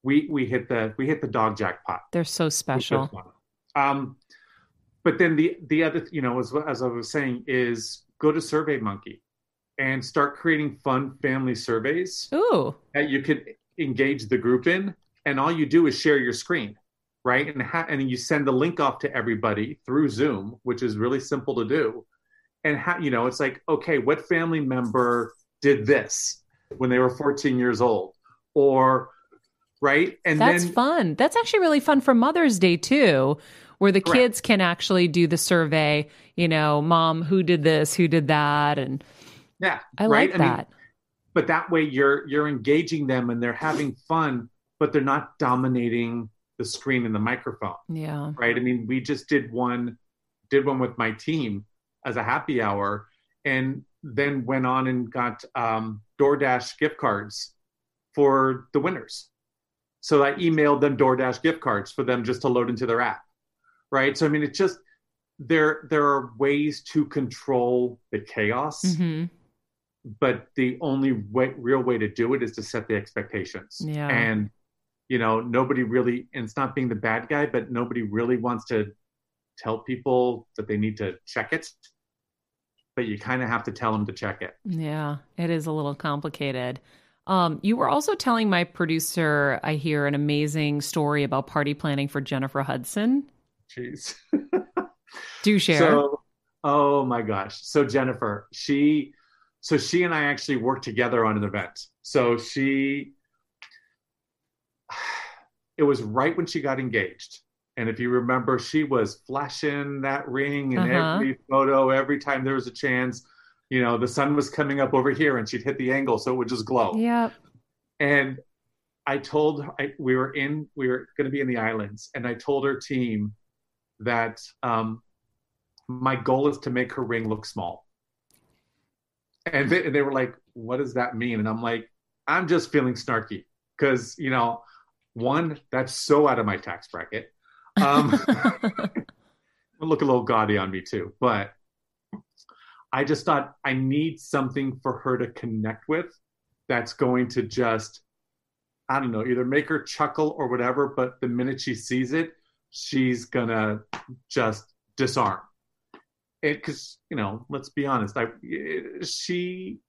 we we hit the we hit the dog jackpot. They're so special. Um, but then the the other, you know, as as I was saying, is go to SurveyMonkey and start creating fun family surveys Ooh. that you could engage the group in, and all you do is share your screen, right? And ha- and you send the link off to everybody through Zoom, which is really simple to do. And ha- you know, it's like, okay, what family member did this when they were 14 years old, or right? And That's then fun. That's actually really fun for Mother's Day too, where the Correct. kids can actually do the survey, you know, mom, who did this, who did that and yeah, I right? like I mean, that. but that way you're you're engaging them and they're having fun, but they're not dominating the screen and the microphone. yeah. right? I mean, we just did one, did one with my team as a happy hour, and then went on and got um, DoorDash gift cards for the winners. So I emailed them DoorDash gift cards for them just to load into their app, right? So I mean, it's just there. There are ways to control the chaos, Mhm. but the only way, real way to do it is to set the expectations. Yeah. And you know, nobody really, and it's not being the bad guy, but nobody really wants to tell people that they need to check it. But you kind of have to tell them to check it. Yeah, it is a little complicated. Um, you were also telling my producer, I hear an amazing story about party planning for Jennifer Hudson. Jeez. Do share. So, oh my gosh. So Jennifer, she, so she and I actually worked together on an event. So she, it was right when she got engaged. And if you remember, she was flashing that ring in Uh-huh. every photo, every time there was a chance. You know, the sun was coming up over here and she'd hit the angle so it would just glow. yeah. And I told I, we were in we were going to be in the islands, and I told her team that um, my goal is to make her ring look small. And they, and they were like, "What does that mean?" And I'm like, "I'm just feeling snarky because you know, one that's so out of my tax bracket. Um, look a little gaudy on me too, but I just thought I need something for her to connect with that's going to just I don't know, either make her chuckle or whatever, but the minute she sees it, she's gonna just disarm. It because you know, let's be honest, I she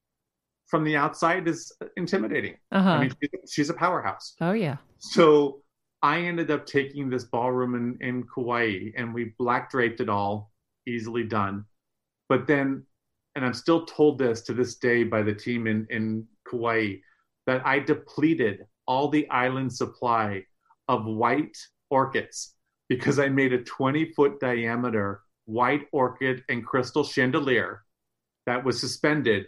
from the outside is intimidating. Uh-huh. I mean, she's, a powerhouse. oh yeah. So I ended up taking this ballroom in, in Kauai and we black draped it all, easily done. But then, and I'm still told this to this day by the team in, in Kauai, that I depleted all the island supply of white orchids because I made a 20 foot diameter white orchid and crystal chandelier that was suspended.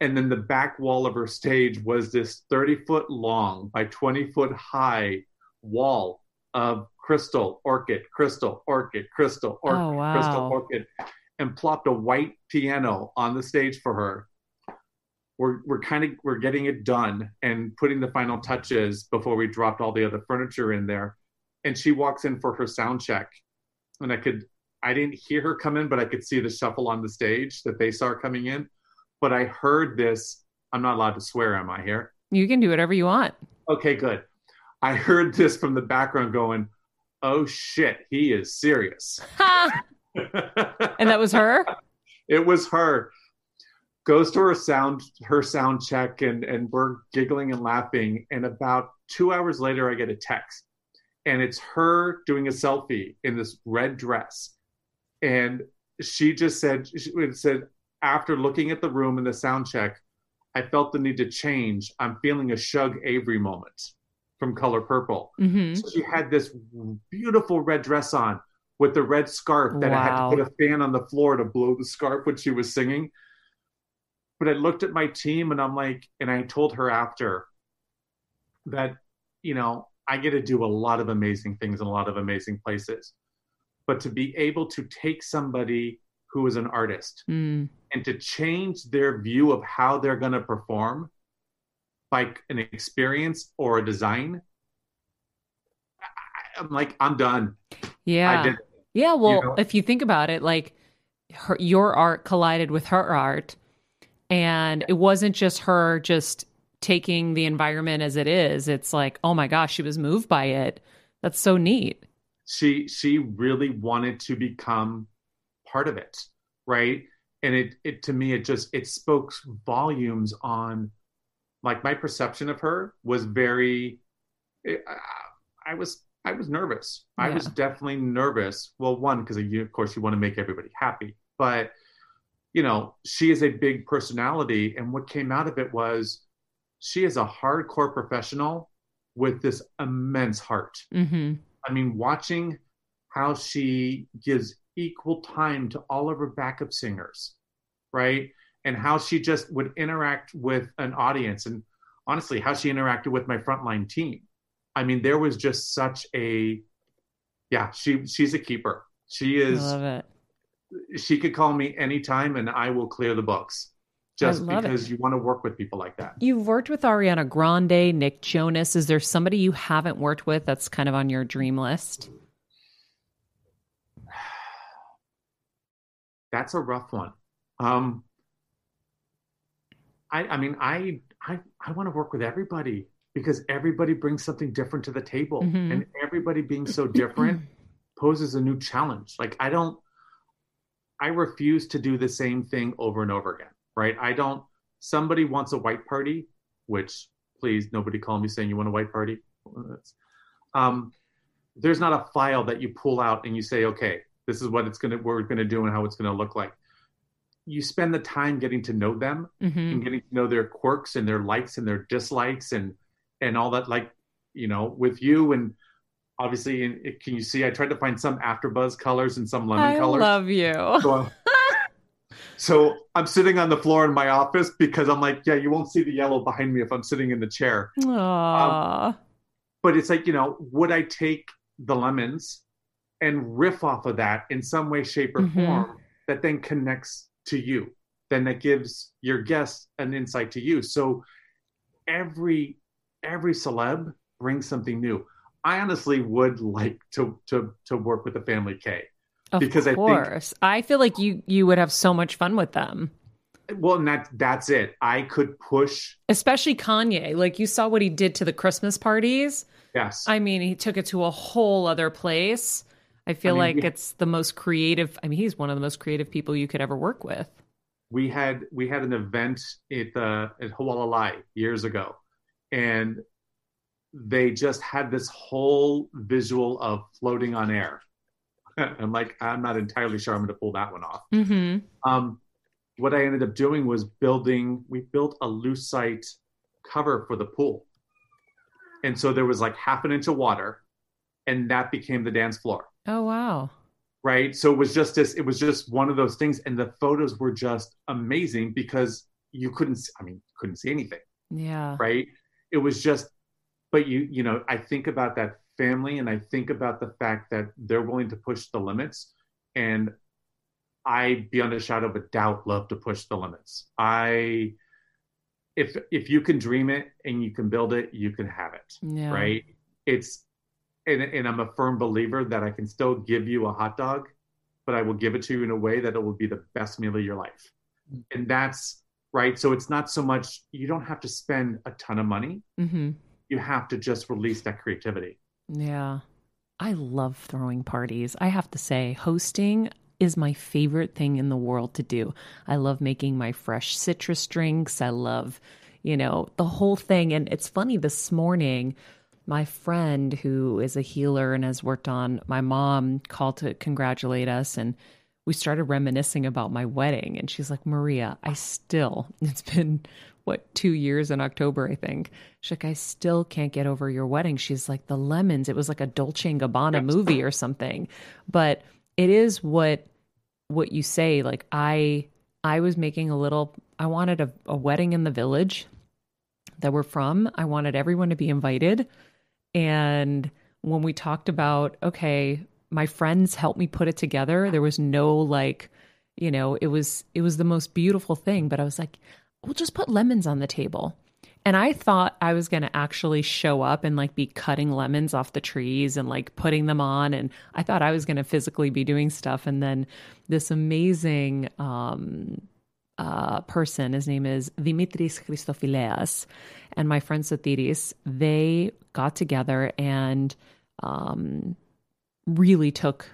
And then the back wall of her stage was this 30 foot long by 20 foot high wall of crystal, orchid, crystal, orchid, crystal, orchid, Oh, wow. crystal, orchid, and plopped a white piano on the stage for her. We're, we're kind of we're getting it done and putting the final touches before we dropped all the other furniture in there and she walks in for her sound check and i could i didn't hear her come in but i could see the shuffle on the stage that they saw coming in but i heard this i'm not allowed to swear am i here? You can do whatever you want. okay good. I heard this from the background going oh shit he is serious. And that was her? it was her. Goes to her sound her sound check and and we're giggling and laughing and about two hours later i get a text. And it's her doing a selfie in this red dress. And she just said she said after looking at the room and the sound check i felt the need to change i'm feeling a shug avery moment from color purple hmm so she had this beautiful red dress on with the red scarf that I had to put a fan on the floor to blow the scarf when she was singing. But I looked at my team and I'm like, and I told her after that, you know, I get to do a lot of amazing things in a lot of amazing places. But to be able to take somebody who is an artist Mm. and to change their view of how they're going to perform by an experience or a design, I- I'm like, I'm done. Yeah. Yeah, well, know? if you think about it, like her, your art collided with her art, and it wasn't just her just taking the environment as it is. It's like, oh my gosh, she was moved by it. That's so neat. She she really wanted to become part of it, right? And it it to me it just it spoke volumes on like my perception of her was very I, I was I was nervous. I was definitely nervous. Well, one because of course you want to make everybody happy, but you know she is a big personality, and what came out of it was she is a hardcore professional with this immense heart. hmm I mean, watching how she gives equal time to all of her backup singers, right? And how she just would interact with an audience, and honestly, how she interacted with my frontline team. I mean, there was just such a, yeah, she she's a keeper. She I is love it. she could call me anytime and I will clear the books just love it. because you want to work with people like that. You've worked with Ariana Grande, Nick Jonas. Is there somebody you haven't worked with that's kind of on your dream list? That's a rough one. Um, I, I mean, I, I, I want to work with everybody because everybody brings something different to the table, Mhm. and everybody being so different poses a new challenge. Like I don't, I refuse to do the same thing over and over again. Right? I don't. Somebody wants a white party, which please nobody call me saying you want a white party. Um, there's not a file that you pull out and you say, okay, this is what it's gonna we're gonna do and how it's gonna look like. You spend the time getting to know them Mm-hmm. and getting to know their quirks and their likes and their dislikes and and all that. Like you know, with you and obviously, in, it, can you see? I tried to find some afterbuzz colors and some lemon colors. I colors. love you. So, so I'm sitting on the floor in my office because I'm like, yeah, you won't see the yellow behind me if I'm sitting in the chair. Aww. But it's like, you know, would I take the lemons and riff off of that in some way, shape, or Mhm. form that then connects to you? Then that gives your guests an insight to you. So every every celeb brings something new. I honestly would like to to to work with the family K. of because I think- course. I feel like you you would have so much fun with them. Well, and that that's it. I could push. Especially Kanye. Like you saw what he did to the Christmas parties. Yes, I mean, he took it to a whole other place. I feel I mean, like it's the most creative. I mean, he's one of the most creative people you could ever work with. we had we had an event at the at Hualalai years ago, and they just had this whole visual of floating on air. I'm like, I'm not entirely sure I'm going to pull that one off. Mm-hmm. Um, what I ended up doing was building. We built a lucite cover for the pool, and so there was like half an inch of water, and that became the dance floor. Oh wow. right so it was just this it was just one of those things and the photos were just amazing because you couldn't see, i mean couldn't see anything Yeah. right it was just but you you know i think about that family and i think about the fact that they're willing to push the limits and i beyond a shadow of a doubt love to push the limits i if if you can dream it and you can build it you can have it Yeah. right? It's and, and I'm a firm believer that I can still give you a hot dog, but I will give it to you in a way that it will be the best meal of your life. And that's right. So it's not so much you don't have to spend a ton of money. Mm-hmm. You have to just release that creativity. Yeah. I love throwing parties. I have to say, hosting is my favorite thing in the world to do. I love making my fresh citrus drinks. I love, you know, the whole thing. And it's funny, this morning, my friend who is a healer and has worked on my mom called to congratulate us and we started reminiscing about my wedding and she's like maria i still it's been what two years in october i think. She's like i still can't get over your wedding. She's like the lemons it was like a dolce and gabbana movie or something. But it is what what you say like i i was making a little i wanted a, a wedding in the village that we're from. I wanted everyone to be invited and when we talked about, okay, my friends helped me put it together, there was no like, you know, it was it was the most beautiful thing, but I was like, we'll just put lemons on the table. And I thought I was going to actually show up and like be cutting lemons off the trees and like putting them on and I thought I was going to physically be doing stuff and then this amazing um uh, person. His name is Dimitris Christofileas and my friend Sotiris. They got together and um, really took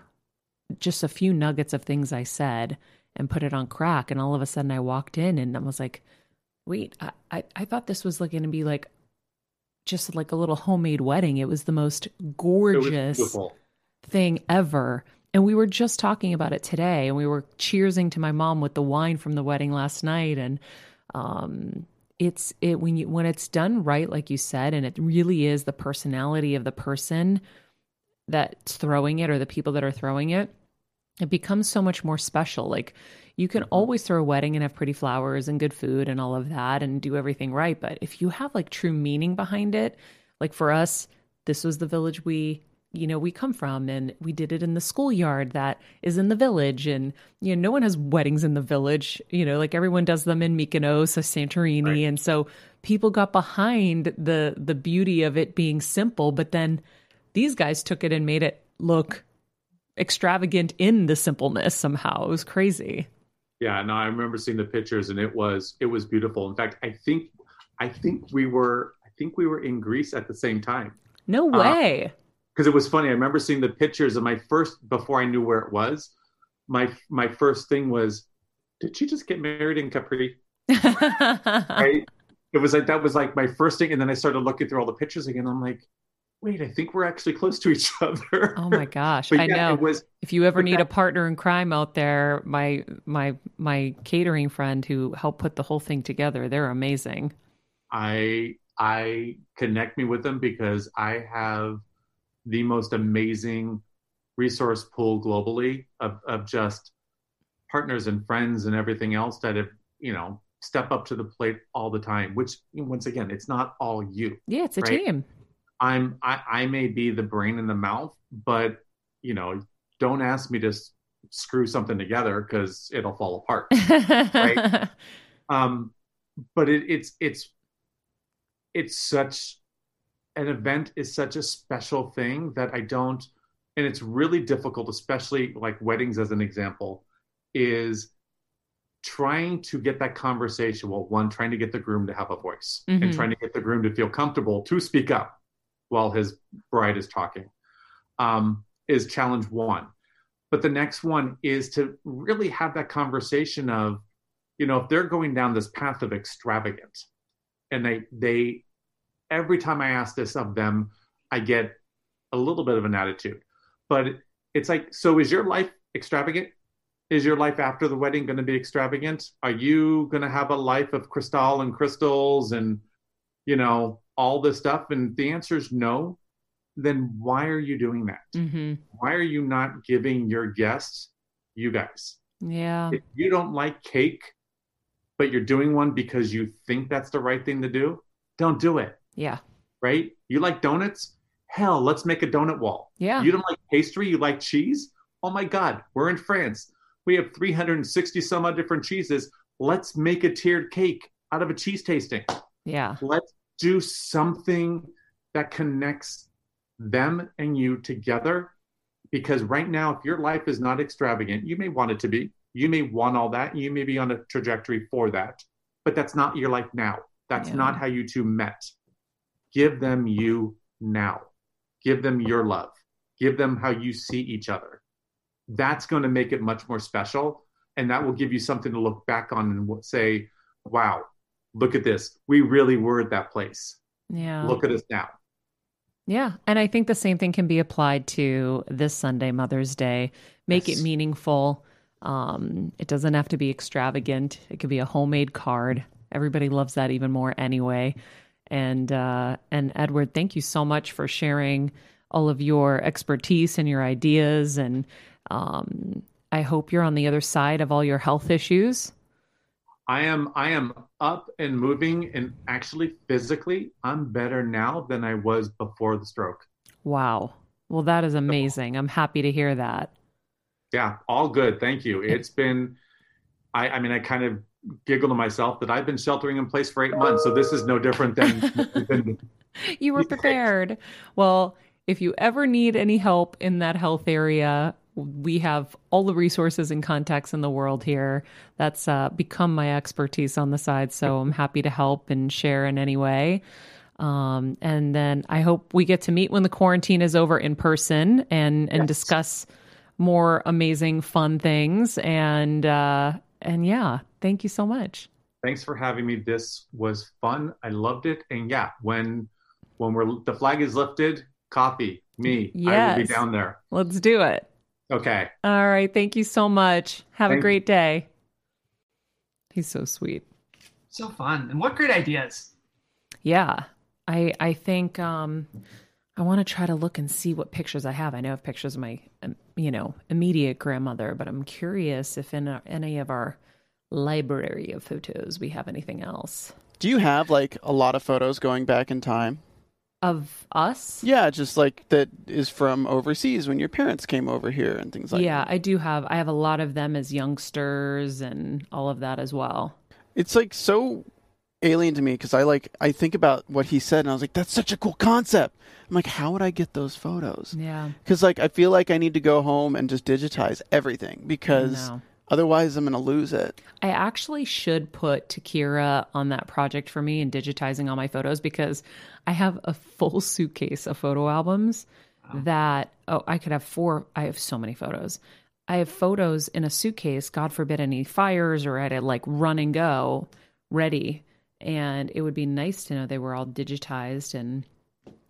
just a few nuggets of things I said and put it on crack. And all of a sudden, I walked in and I was like, "Wait, I I, I thought this was like going to be like." Just like a little homemade wedding. It was the most gorgeous thing ever. And we were just talking about it today, and we were cheersing to my mom with the wine from the wedding last night. And um, it's it when you when it's done right, like you said, and it really is the personality of the person that's throwing it or the people that are throwing it. It becomes so much more special. Like you can always throw a wedding and have pretty flowers and good food and all of that and do everything right. But if you have like true meaning behind it, like for us, this was the village we you know we come from and we did it in the schoolyard that is in the village and you know no one has weddings in the village you know like everyone does them in Mykonos or Santorini Right. and so people got behind the the beauty of it being simple but then these guys took it and made it look extravagant in the simpleness somehow it was crazy Yeah, no, I remember seeing the pictures and it was it was beautiful. In fact, I think I think we were I think we were in Greece at the same time. no Uh, way Because it was funny. I remember seeing the pictures of my first before I knew where it was, my my first thing was, did she just get married in Capri? Right? it was like that was like my first thing, and then I started looking through all the pictures again. I'm like, wait, I think we're actually close to each other. oh my gosh i know It was If you ever need that- a partner in crime out there, my my my catering friend who helped put the whole thing together, they're amazing. I I connect me with them because I have the most amazing resource pool globally of, of just partners and friends and everything else that have you know step up to the plate all the time which once again it's not all you Yeah, it's a Right. team. i'm I, I may be the brain in the mouth but you know don't ask me to s- screw something together because it'll fall apart right. um but it, it's it's it's such an event is such a special thing that i don't and it's really difficult especially like weddings as an example is trying to get that conversation well one trying to get the groom to have a voice Mhm. and trying to get the groom to feel comfortable to speak up while his bride is talking um, is challenge one but the next one is to really have that conversation of you know if they're going down this path of extravagant and they they every time i ask this of them i get a little bit of an attitude. But it's like so is your life extravagant? Is your life after the wedding going to be extravagant? Are you going to have a life of crystal and crystals and you know all this stuff? And the answer is no then why are you doing that? Hmm why are you not giving your guests you guys? Yeah. if you don't like cake but you're doing one because you think that's the right thing to do don't do it Yeah. right? You like donuts? Hell let's make a donut wall. Yeah. you don't like pastry? You like cheese? Oh my god we're in france. We have 360 some odd different cheeses. Let's make a tiered cake out of a cheese tasting. Yeah. let's do something that connects them and you together. Because right now if your life is not extravagant you may want it to be. You may want all that. You may be on a trajectory for that. But that's not your life now. That's Yeah. not how you two met give them you now give them your love give them how you see each other that's going to make it much more special and that will give you something to look back on and say wow look at this we really were at that place Yeah. look at us now Yeah. And I think the same thing can be applied to this Sunday, Mother's Day. Make Yes. it meaningful. Um, it doesn't have to be extravagant. It could be a homemade card. Everybody loves that even more anyway. And uh, and Edward, thank you so much for sharing all of your expertise and your ideas. And um, I hope you're on the other side of all your health issues. i am i am up and moving and actually physically i'm better now than i was before the stroke Wow. Well, that is amazing. I'm happy to hear that. yeah all good thank you it's been i i mean i kind of giggle to myself that i've been sheltering in place for eight months so this is no different than, than you were prepared. Well, if you ever need any help in that health area, we have all the resources and contacts in the world here. That's uh, become my expertise on the side. So I'm happy to help and share in any way. Um, and then I hope we get to meet when the quarantine is over in person and and Yes. discuss more amazing, fun things. And uh, and yeah, thank you so much. thanks for having me this was fun i loved it and yeah when when we're the flag is lifted coffee me i will be down there Let's do it. okay All right. Thank you so much. Have a great day. He's so sweet. So fun. And what great ideas. Yeah. I I think um I want to try to look and see what pictures I have. I know I have pictures of my um, you know, immediate grandmother, but I'm curious if in uh any of our library of photos we have anything else. Do you have like a lot of photos going back in time? of us. Yeah, just like that is from overseas when your parents came over here and things like yeah, that. I do have. I have a lot of them as youngsters and all of that as well. It's like so alien to me because I like I think about what he said and I was like, that's such a cool concept. I'm like, how would I get those photos? Yeah, Because like I feel like I need to go home and just digitize everything because. Otherwise I'm gonna lose it. I actually should put Takira on that project for me and digitizing all my photos because I have a full suitcase of photo albums that oh I could have four I have so many photos. I have photos in a suitcase, God forbid any fires or I had to like run and go ready. And it would be nice to know they were all digitized and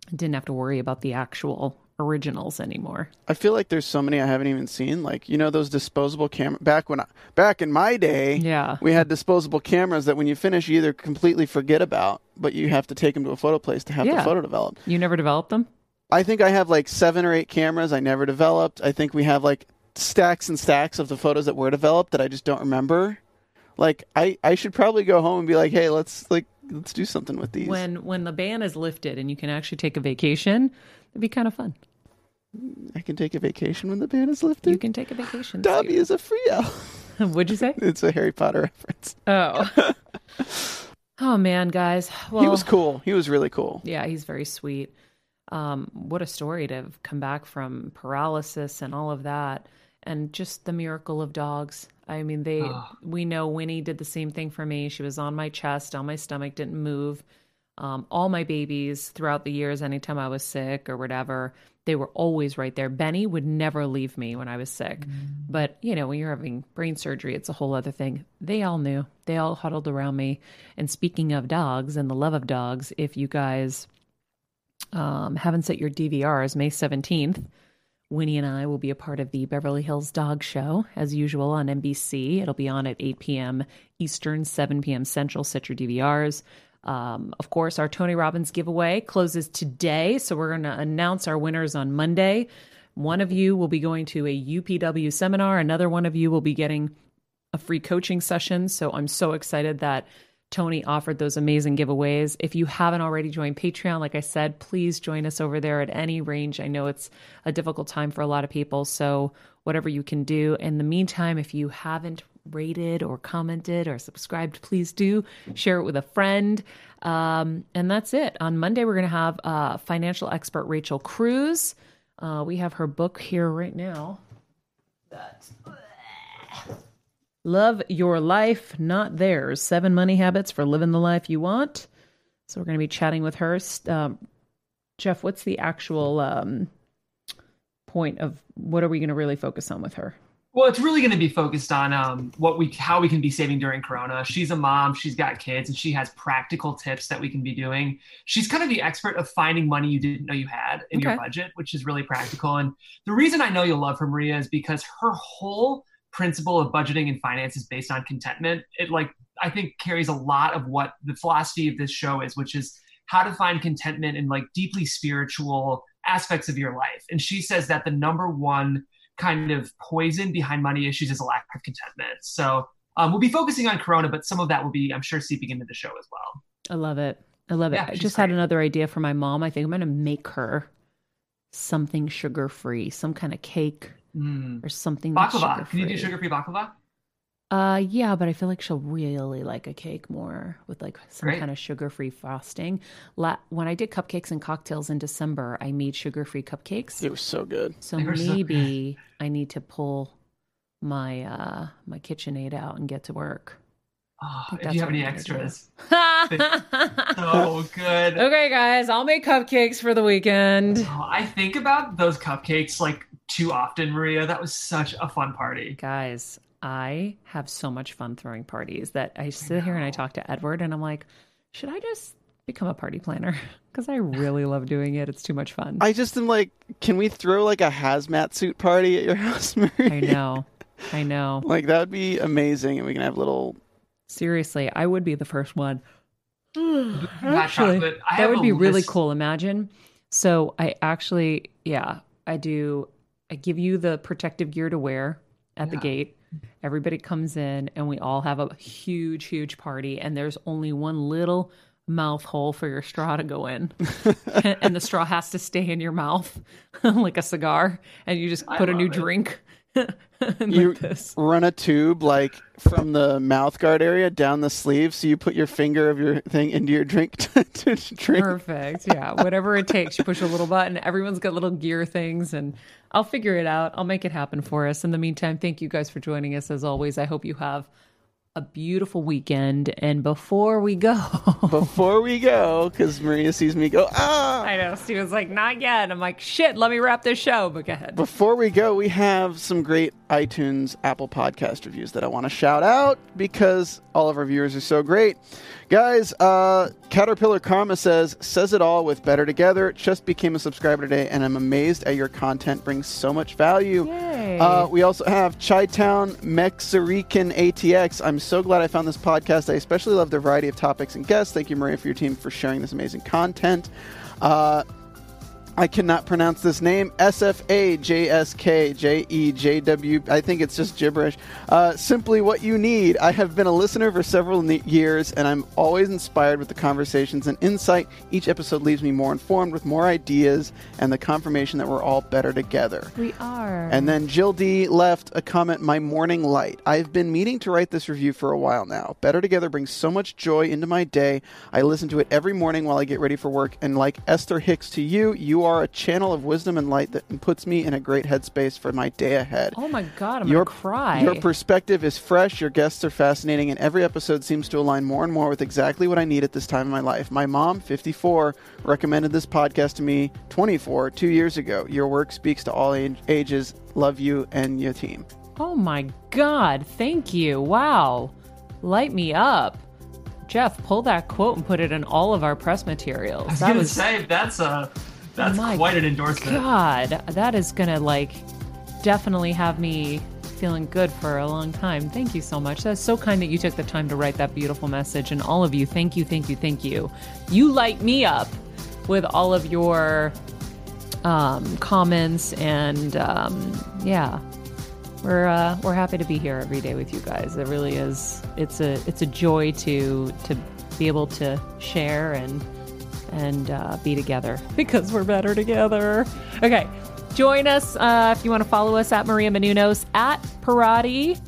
didn't have to worry about the actual originals anymore. I feel like there's so many I haven't even seen. Like you know those disposable camera back when I, back in my day, Yeah. we had disposable cameras that when you finish you either completely forget about, but you have to take them to a photo place to have Yeah. the photo developed. You never developed them? I think I have like seven or eight cameras I never developed. I think we have like stacks and stacks of the photos that were developed that I just don't remember. Like I, I should probably go home and be like, hey, let's like let's do something with these. When when the ban is lifted and you can actually take a vacation, it'd be kind of fun. I can take a vacation when the ban is lifted. You can take a vacation. Dobby is a free elf. What'd you say? It's a Harry Potter reference. Oh. oh man, guys. Well, he was cool. He was really cool. yeah, he's very sweet. Um, what a story to come back from paralysis and all of that, and just the miracle of dogs. I mean, they. We know Winnie did the same thing for me. She was on my chest, on my stomach, didn't move. Um, all my babies throughout the years, anytime I was sick or whatever, they were always right there. Benny would never leave me when I was sick. But, you know, when you're having brain surgery, it's a whole other thing. They all knew. They all huddled around me. And speaking of dogs and the love of dogs, if you guys um, haven't set your DVRs, May 17th, Winnie and I will be a part of the Beverly Hills Dog Show, as usual, on NBC. It'll be on at 8 p.m. Eastern, 7 p.m. Central. Set your DVRs. Um, of course, our Tony Robbins giveaway closes today, so we're going to announce our winners on Monday. One of you will be going to a UPW seminar, another one of you will be getting a free coaching session. So I'm so excited that Tony offered those amazing giveaways. If you haven't already joined Patreon, like I said, please join us over there at any range. I know it's a difficult time for a lot of people. So, whatever you can do. In the meantime, if you haven't rated or commented or subscribed, please do share it with a friend. Um, and that's it. On Monday, we're going to have uh, financial expert Rachel Cruz. Uh, we have her book here right now. Love Your Life, Not Theirs Seven Money Habits for Living the Life You Want. So we're going to be chatting with her. Um, Jeff, what's the actual um, point of what are we going to really focus on with her? Well, it's really going to be focused on um, what we, how we can be saving during Corona. She's a mom, she's got kids, and she has practical tips that we can be doing. She's kind of the expert of finding money you didn't know you had in your budget, which is really practical. And the reason I know you'll love her, Maria, is because her whole principle of budgeting and finance is based on contentment. It like I think carries a lot of what the philosophy of this show is, which is how to find contentment in like deeply spiritual aspects of your life. And she says that the number one kind of poison behind money issues is a lack of contentment. So um, we'll be focusing on Corona, but some of that will be, I'm sure, seeping into the show as well. I love it. I love it. Yeah, I just had another idea for my mom. I think I'm going to make her something sugar free, some kind of cake Mm. or something. that's Baklava. Can you do sugar-free. sugar-free baklava? Uh, yeah, but I feel like she'll really like a cake more with like some Great. kind of sugar-free frosting. La- when I did cupcakes and cocktails in December, I made sugar-free cupcakes. It was so good. So They were so maybe I need to pull my uh my KitchenAid out and get to work. Oh, if you have any I'm gonna do. extras, okay, so good. Okay, guys, I'll make cupcakes for the weekend. Oh, I think about those cupcakes like too often, Maria. That was such a fun party. Guys, I have so much fun throwing parties that I sit here and I talk to Edward and I'm like, should I just become a party planner? Because I really love doing it. It's too much fun. I just am like, can we throw like a hazmat suit party at your house, Maria? I know. I know. Like that would be amazing, and we can have little. Seriously, I would be the first one. Actually, that would a be really list- cool. Imagine. So I actually, yeah, I do. I give you the protective gear to wear at the gate. Everybody comes in, and we all have a huge, huge party. And there's only one little mouth hole for your straw to go in, and the straw has to stay in your mouth like a cigar, and you just put a new it. drink. like You this. run a tube like from the mouth guard area down the sleeve, so you put your finger of your thing into your drink to, to drink. Perfect. Yeah. Whatever it takes. You push a little button. Everyone's got little gear things, and I'll figure it out. I'll make it happen for us. In the meantime, thank you guys for joining us as always. I hope you have a beautiful weekend. And before we go, Before we go, because Maria sees me go, ah! I know Steven's like, not yet. I'm like, shit, let me wrap this show. But go ahead. Before we go, we have some great iTunes, Apple podcast reviews that I want to shout out because all of our viewers are so great. Guys, uh, Caterpillar Karma says, says it all with Better Together. Just became a subscriber today, and I'm amazed at your content brings so much value. Uh, we also have Chitown Mexican ATX. I'm so glad I found this podcast. I especially love the variety of topics and guests. Thank you, Maria, for your team for sharing this amazing content. Uh, I cannot pronounce this name. S F A J S K J E J W. I think it's just gibberish. Uh, simply what you need. I have been a listener for several ne- years, and I'm always inspired with the conversations and insight. Each episode leaves me more informed with more ideas and the confirmation that we're all better together. we are. And then Jill D left a comment, My morning light. I've been meaning to write this review for a while now. Better Together brings so much joy into my day. I listen to it every morning while I get ready for work. And like Esther Hicks to you, you are a channel of wisdom and light that puts me in a great headspace for my day ahead. oh my God, I'm Your- going to cry. Your perspective is fresh, your guests are fascinating, and every episode seems to align more and more with exactly what I need at this time in my life. My mom, 54, recommended this podcast to me 24, two years ago. Your work speaks to all age- ages. Love you and your team. Oh my God. Thank you. Wow. Light me up. Jeff, pull that quote and put it in all of our press materials. I was that gonna say that's a that's My quite an endorsement. God, that is gonna like definitely have me feeling good for a long time. Thank you so much. That's so kind that you took the time to write that beautiful message. And all of you, thank you, thank you, thank you. You light me up with all of your um, comments and um, yeah. We're uh, we're happy to be here every day with you guys. It really is. It's a it's a joy to to be able to share and and uh, be together because we're better together. Okay, join us uh, if you want to follow us at Maria Menounos at Perotti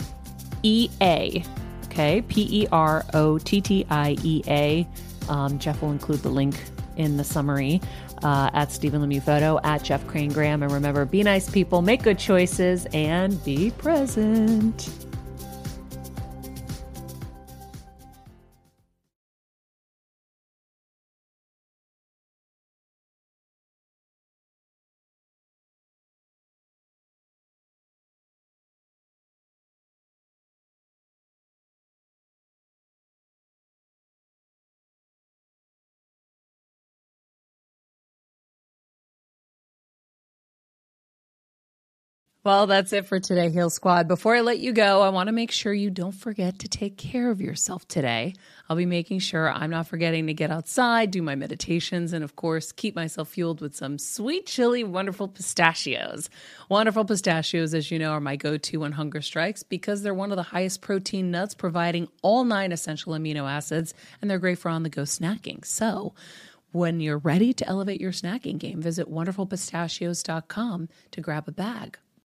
EA. Okay, P E R O T T I E A. Um, Jeff will include the link in the summary. Uh, at Stephen Lemieux Photo, at Jeff Crane Graham. And remember, be nice people, make good choices, and be present. Well, that's it for today, Heal Squad. Before I let you go, I want to make sure you don't forget to take care of yourself today. I'll be making sure I'm not forgetting to get outside, do my meditations, and of course, keep myself fueled with some sweet, chili, wonderful pistachios. Wonderful pistachios, as you know, are my go to when hunger strikes because they're one of the highest protein nuts, providing all nine essential amino acids, and they're great for on the go snacking. So, when you're ready to elevate your snacking game, visit wonderfulpistachios.com to grab a bag.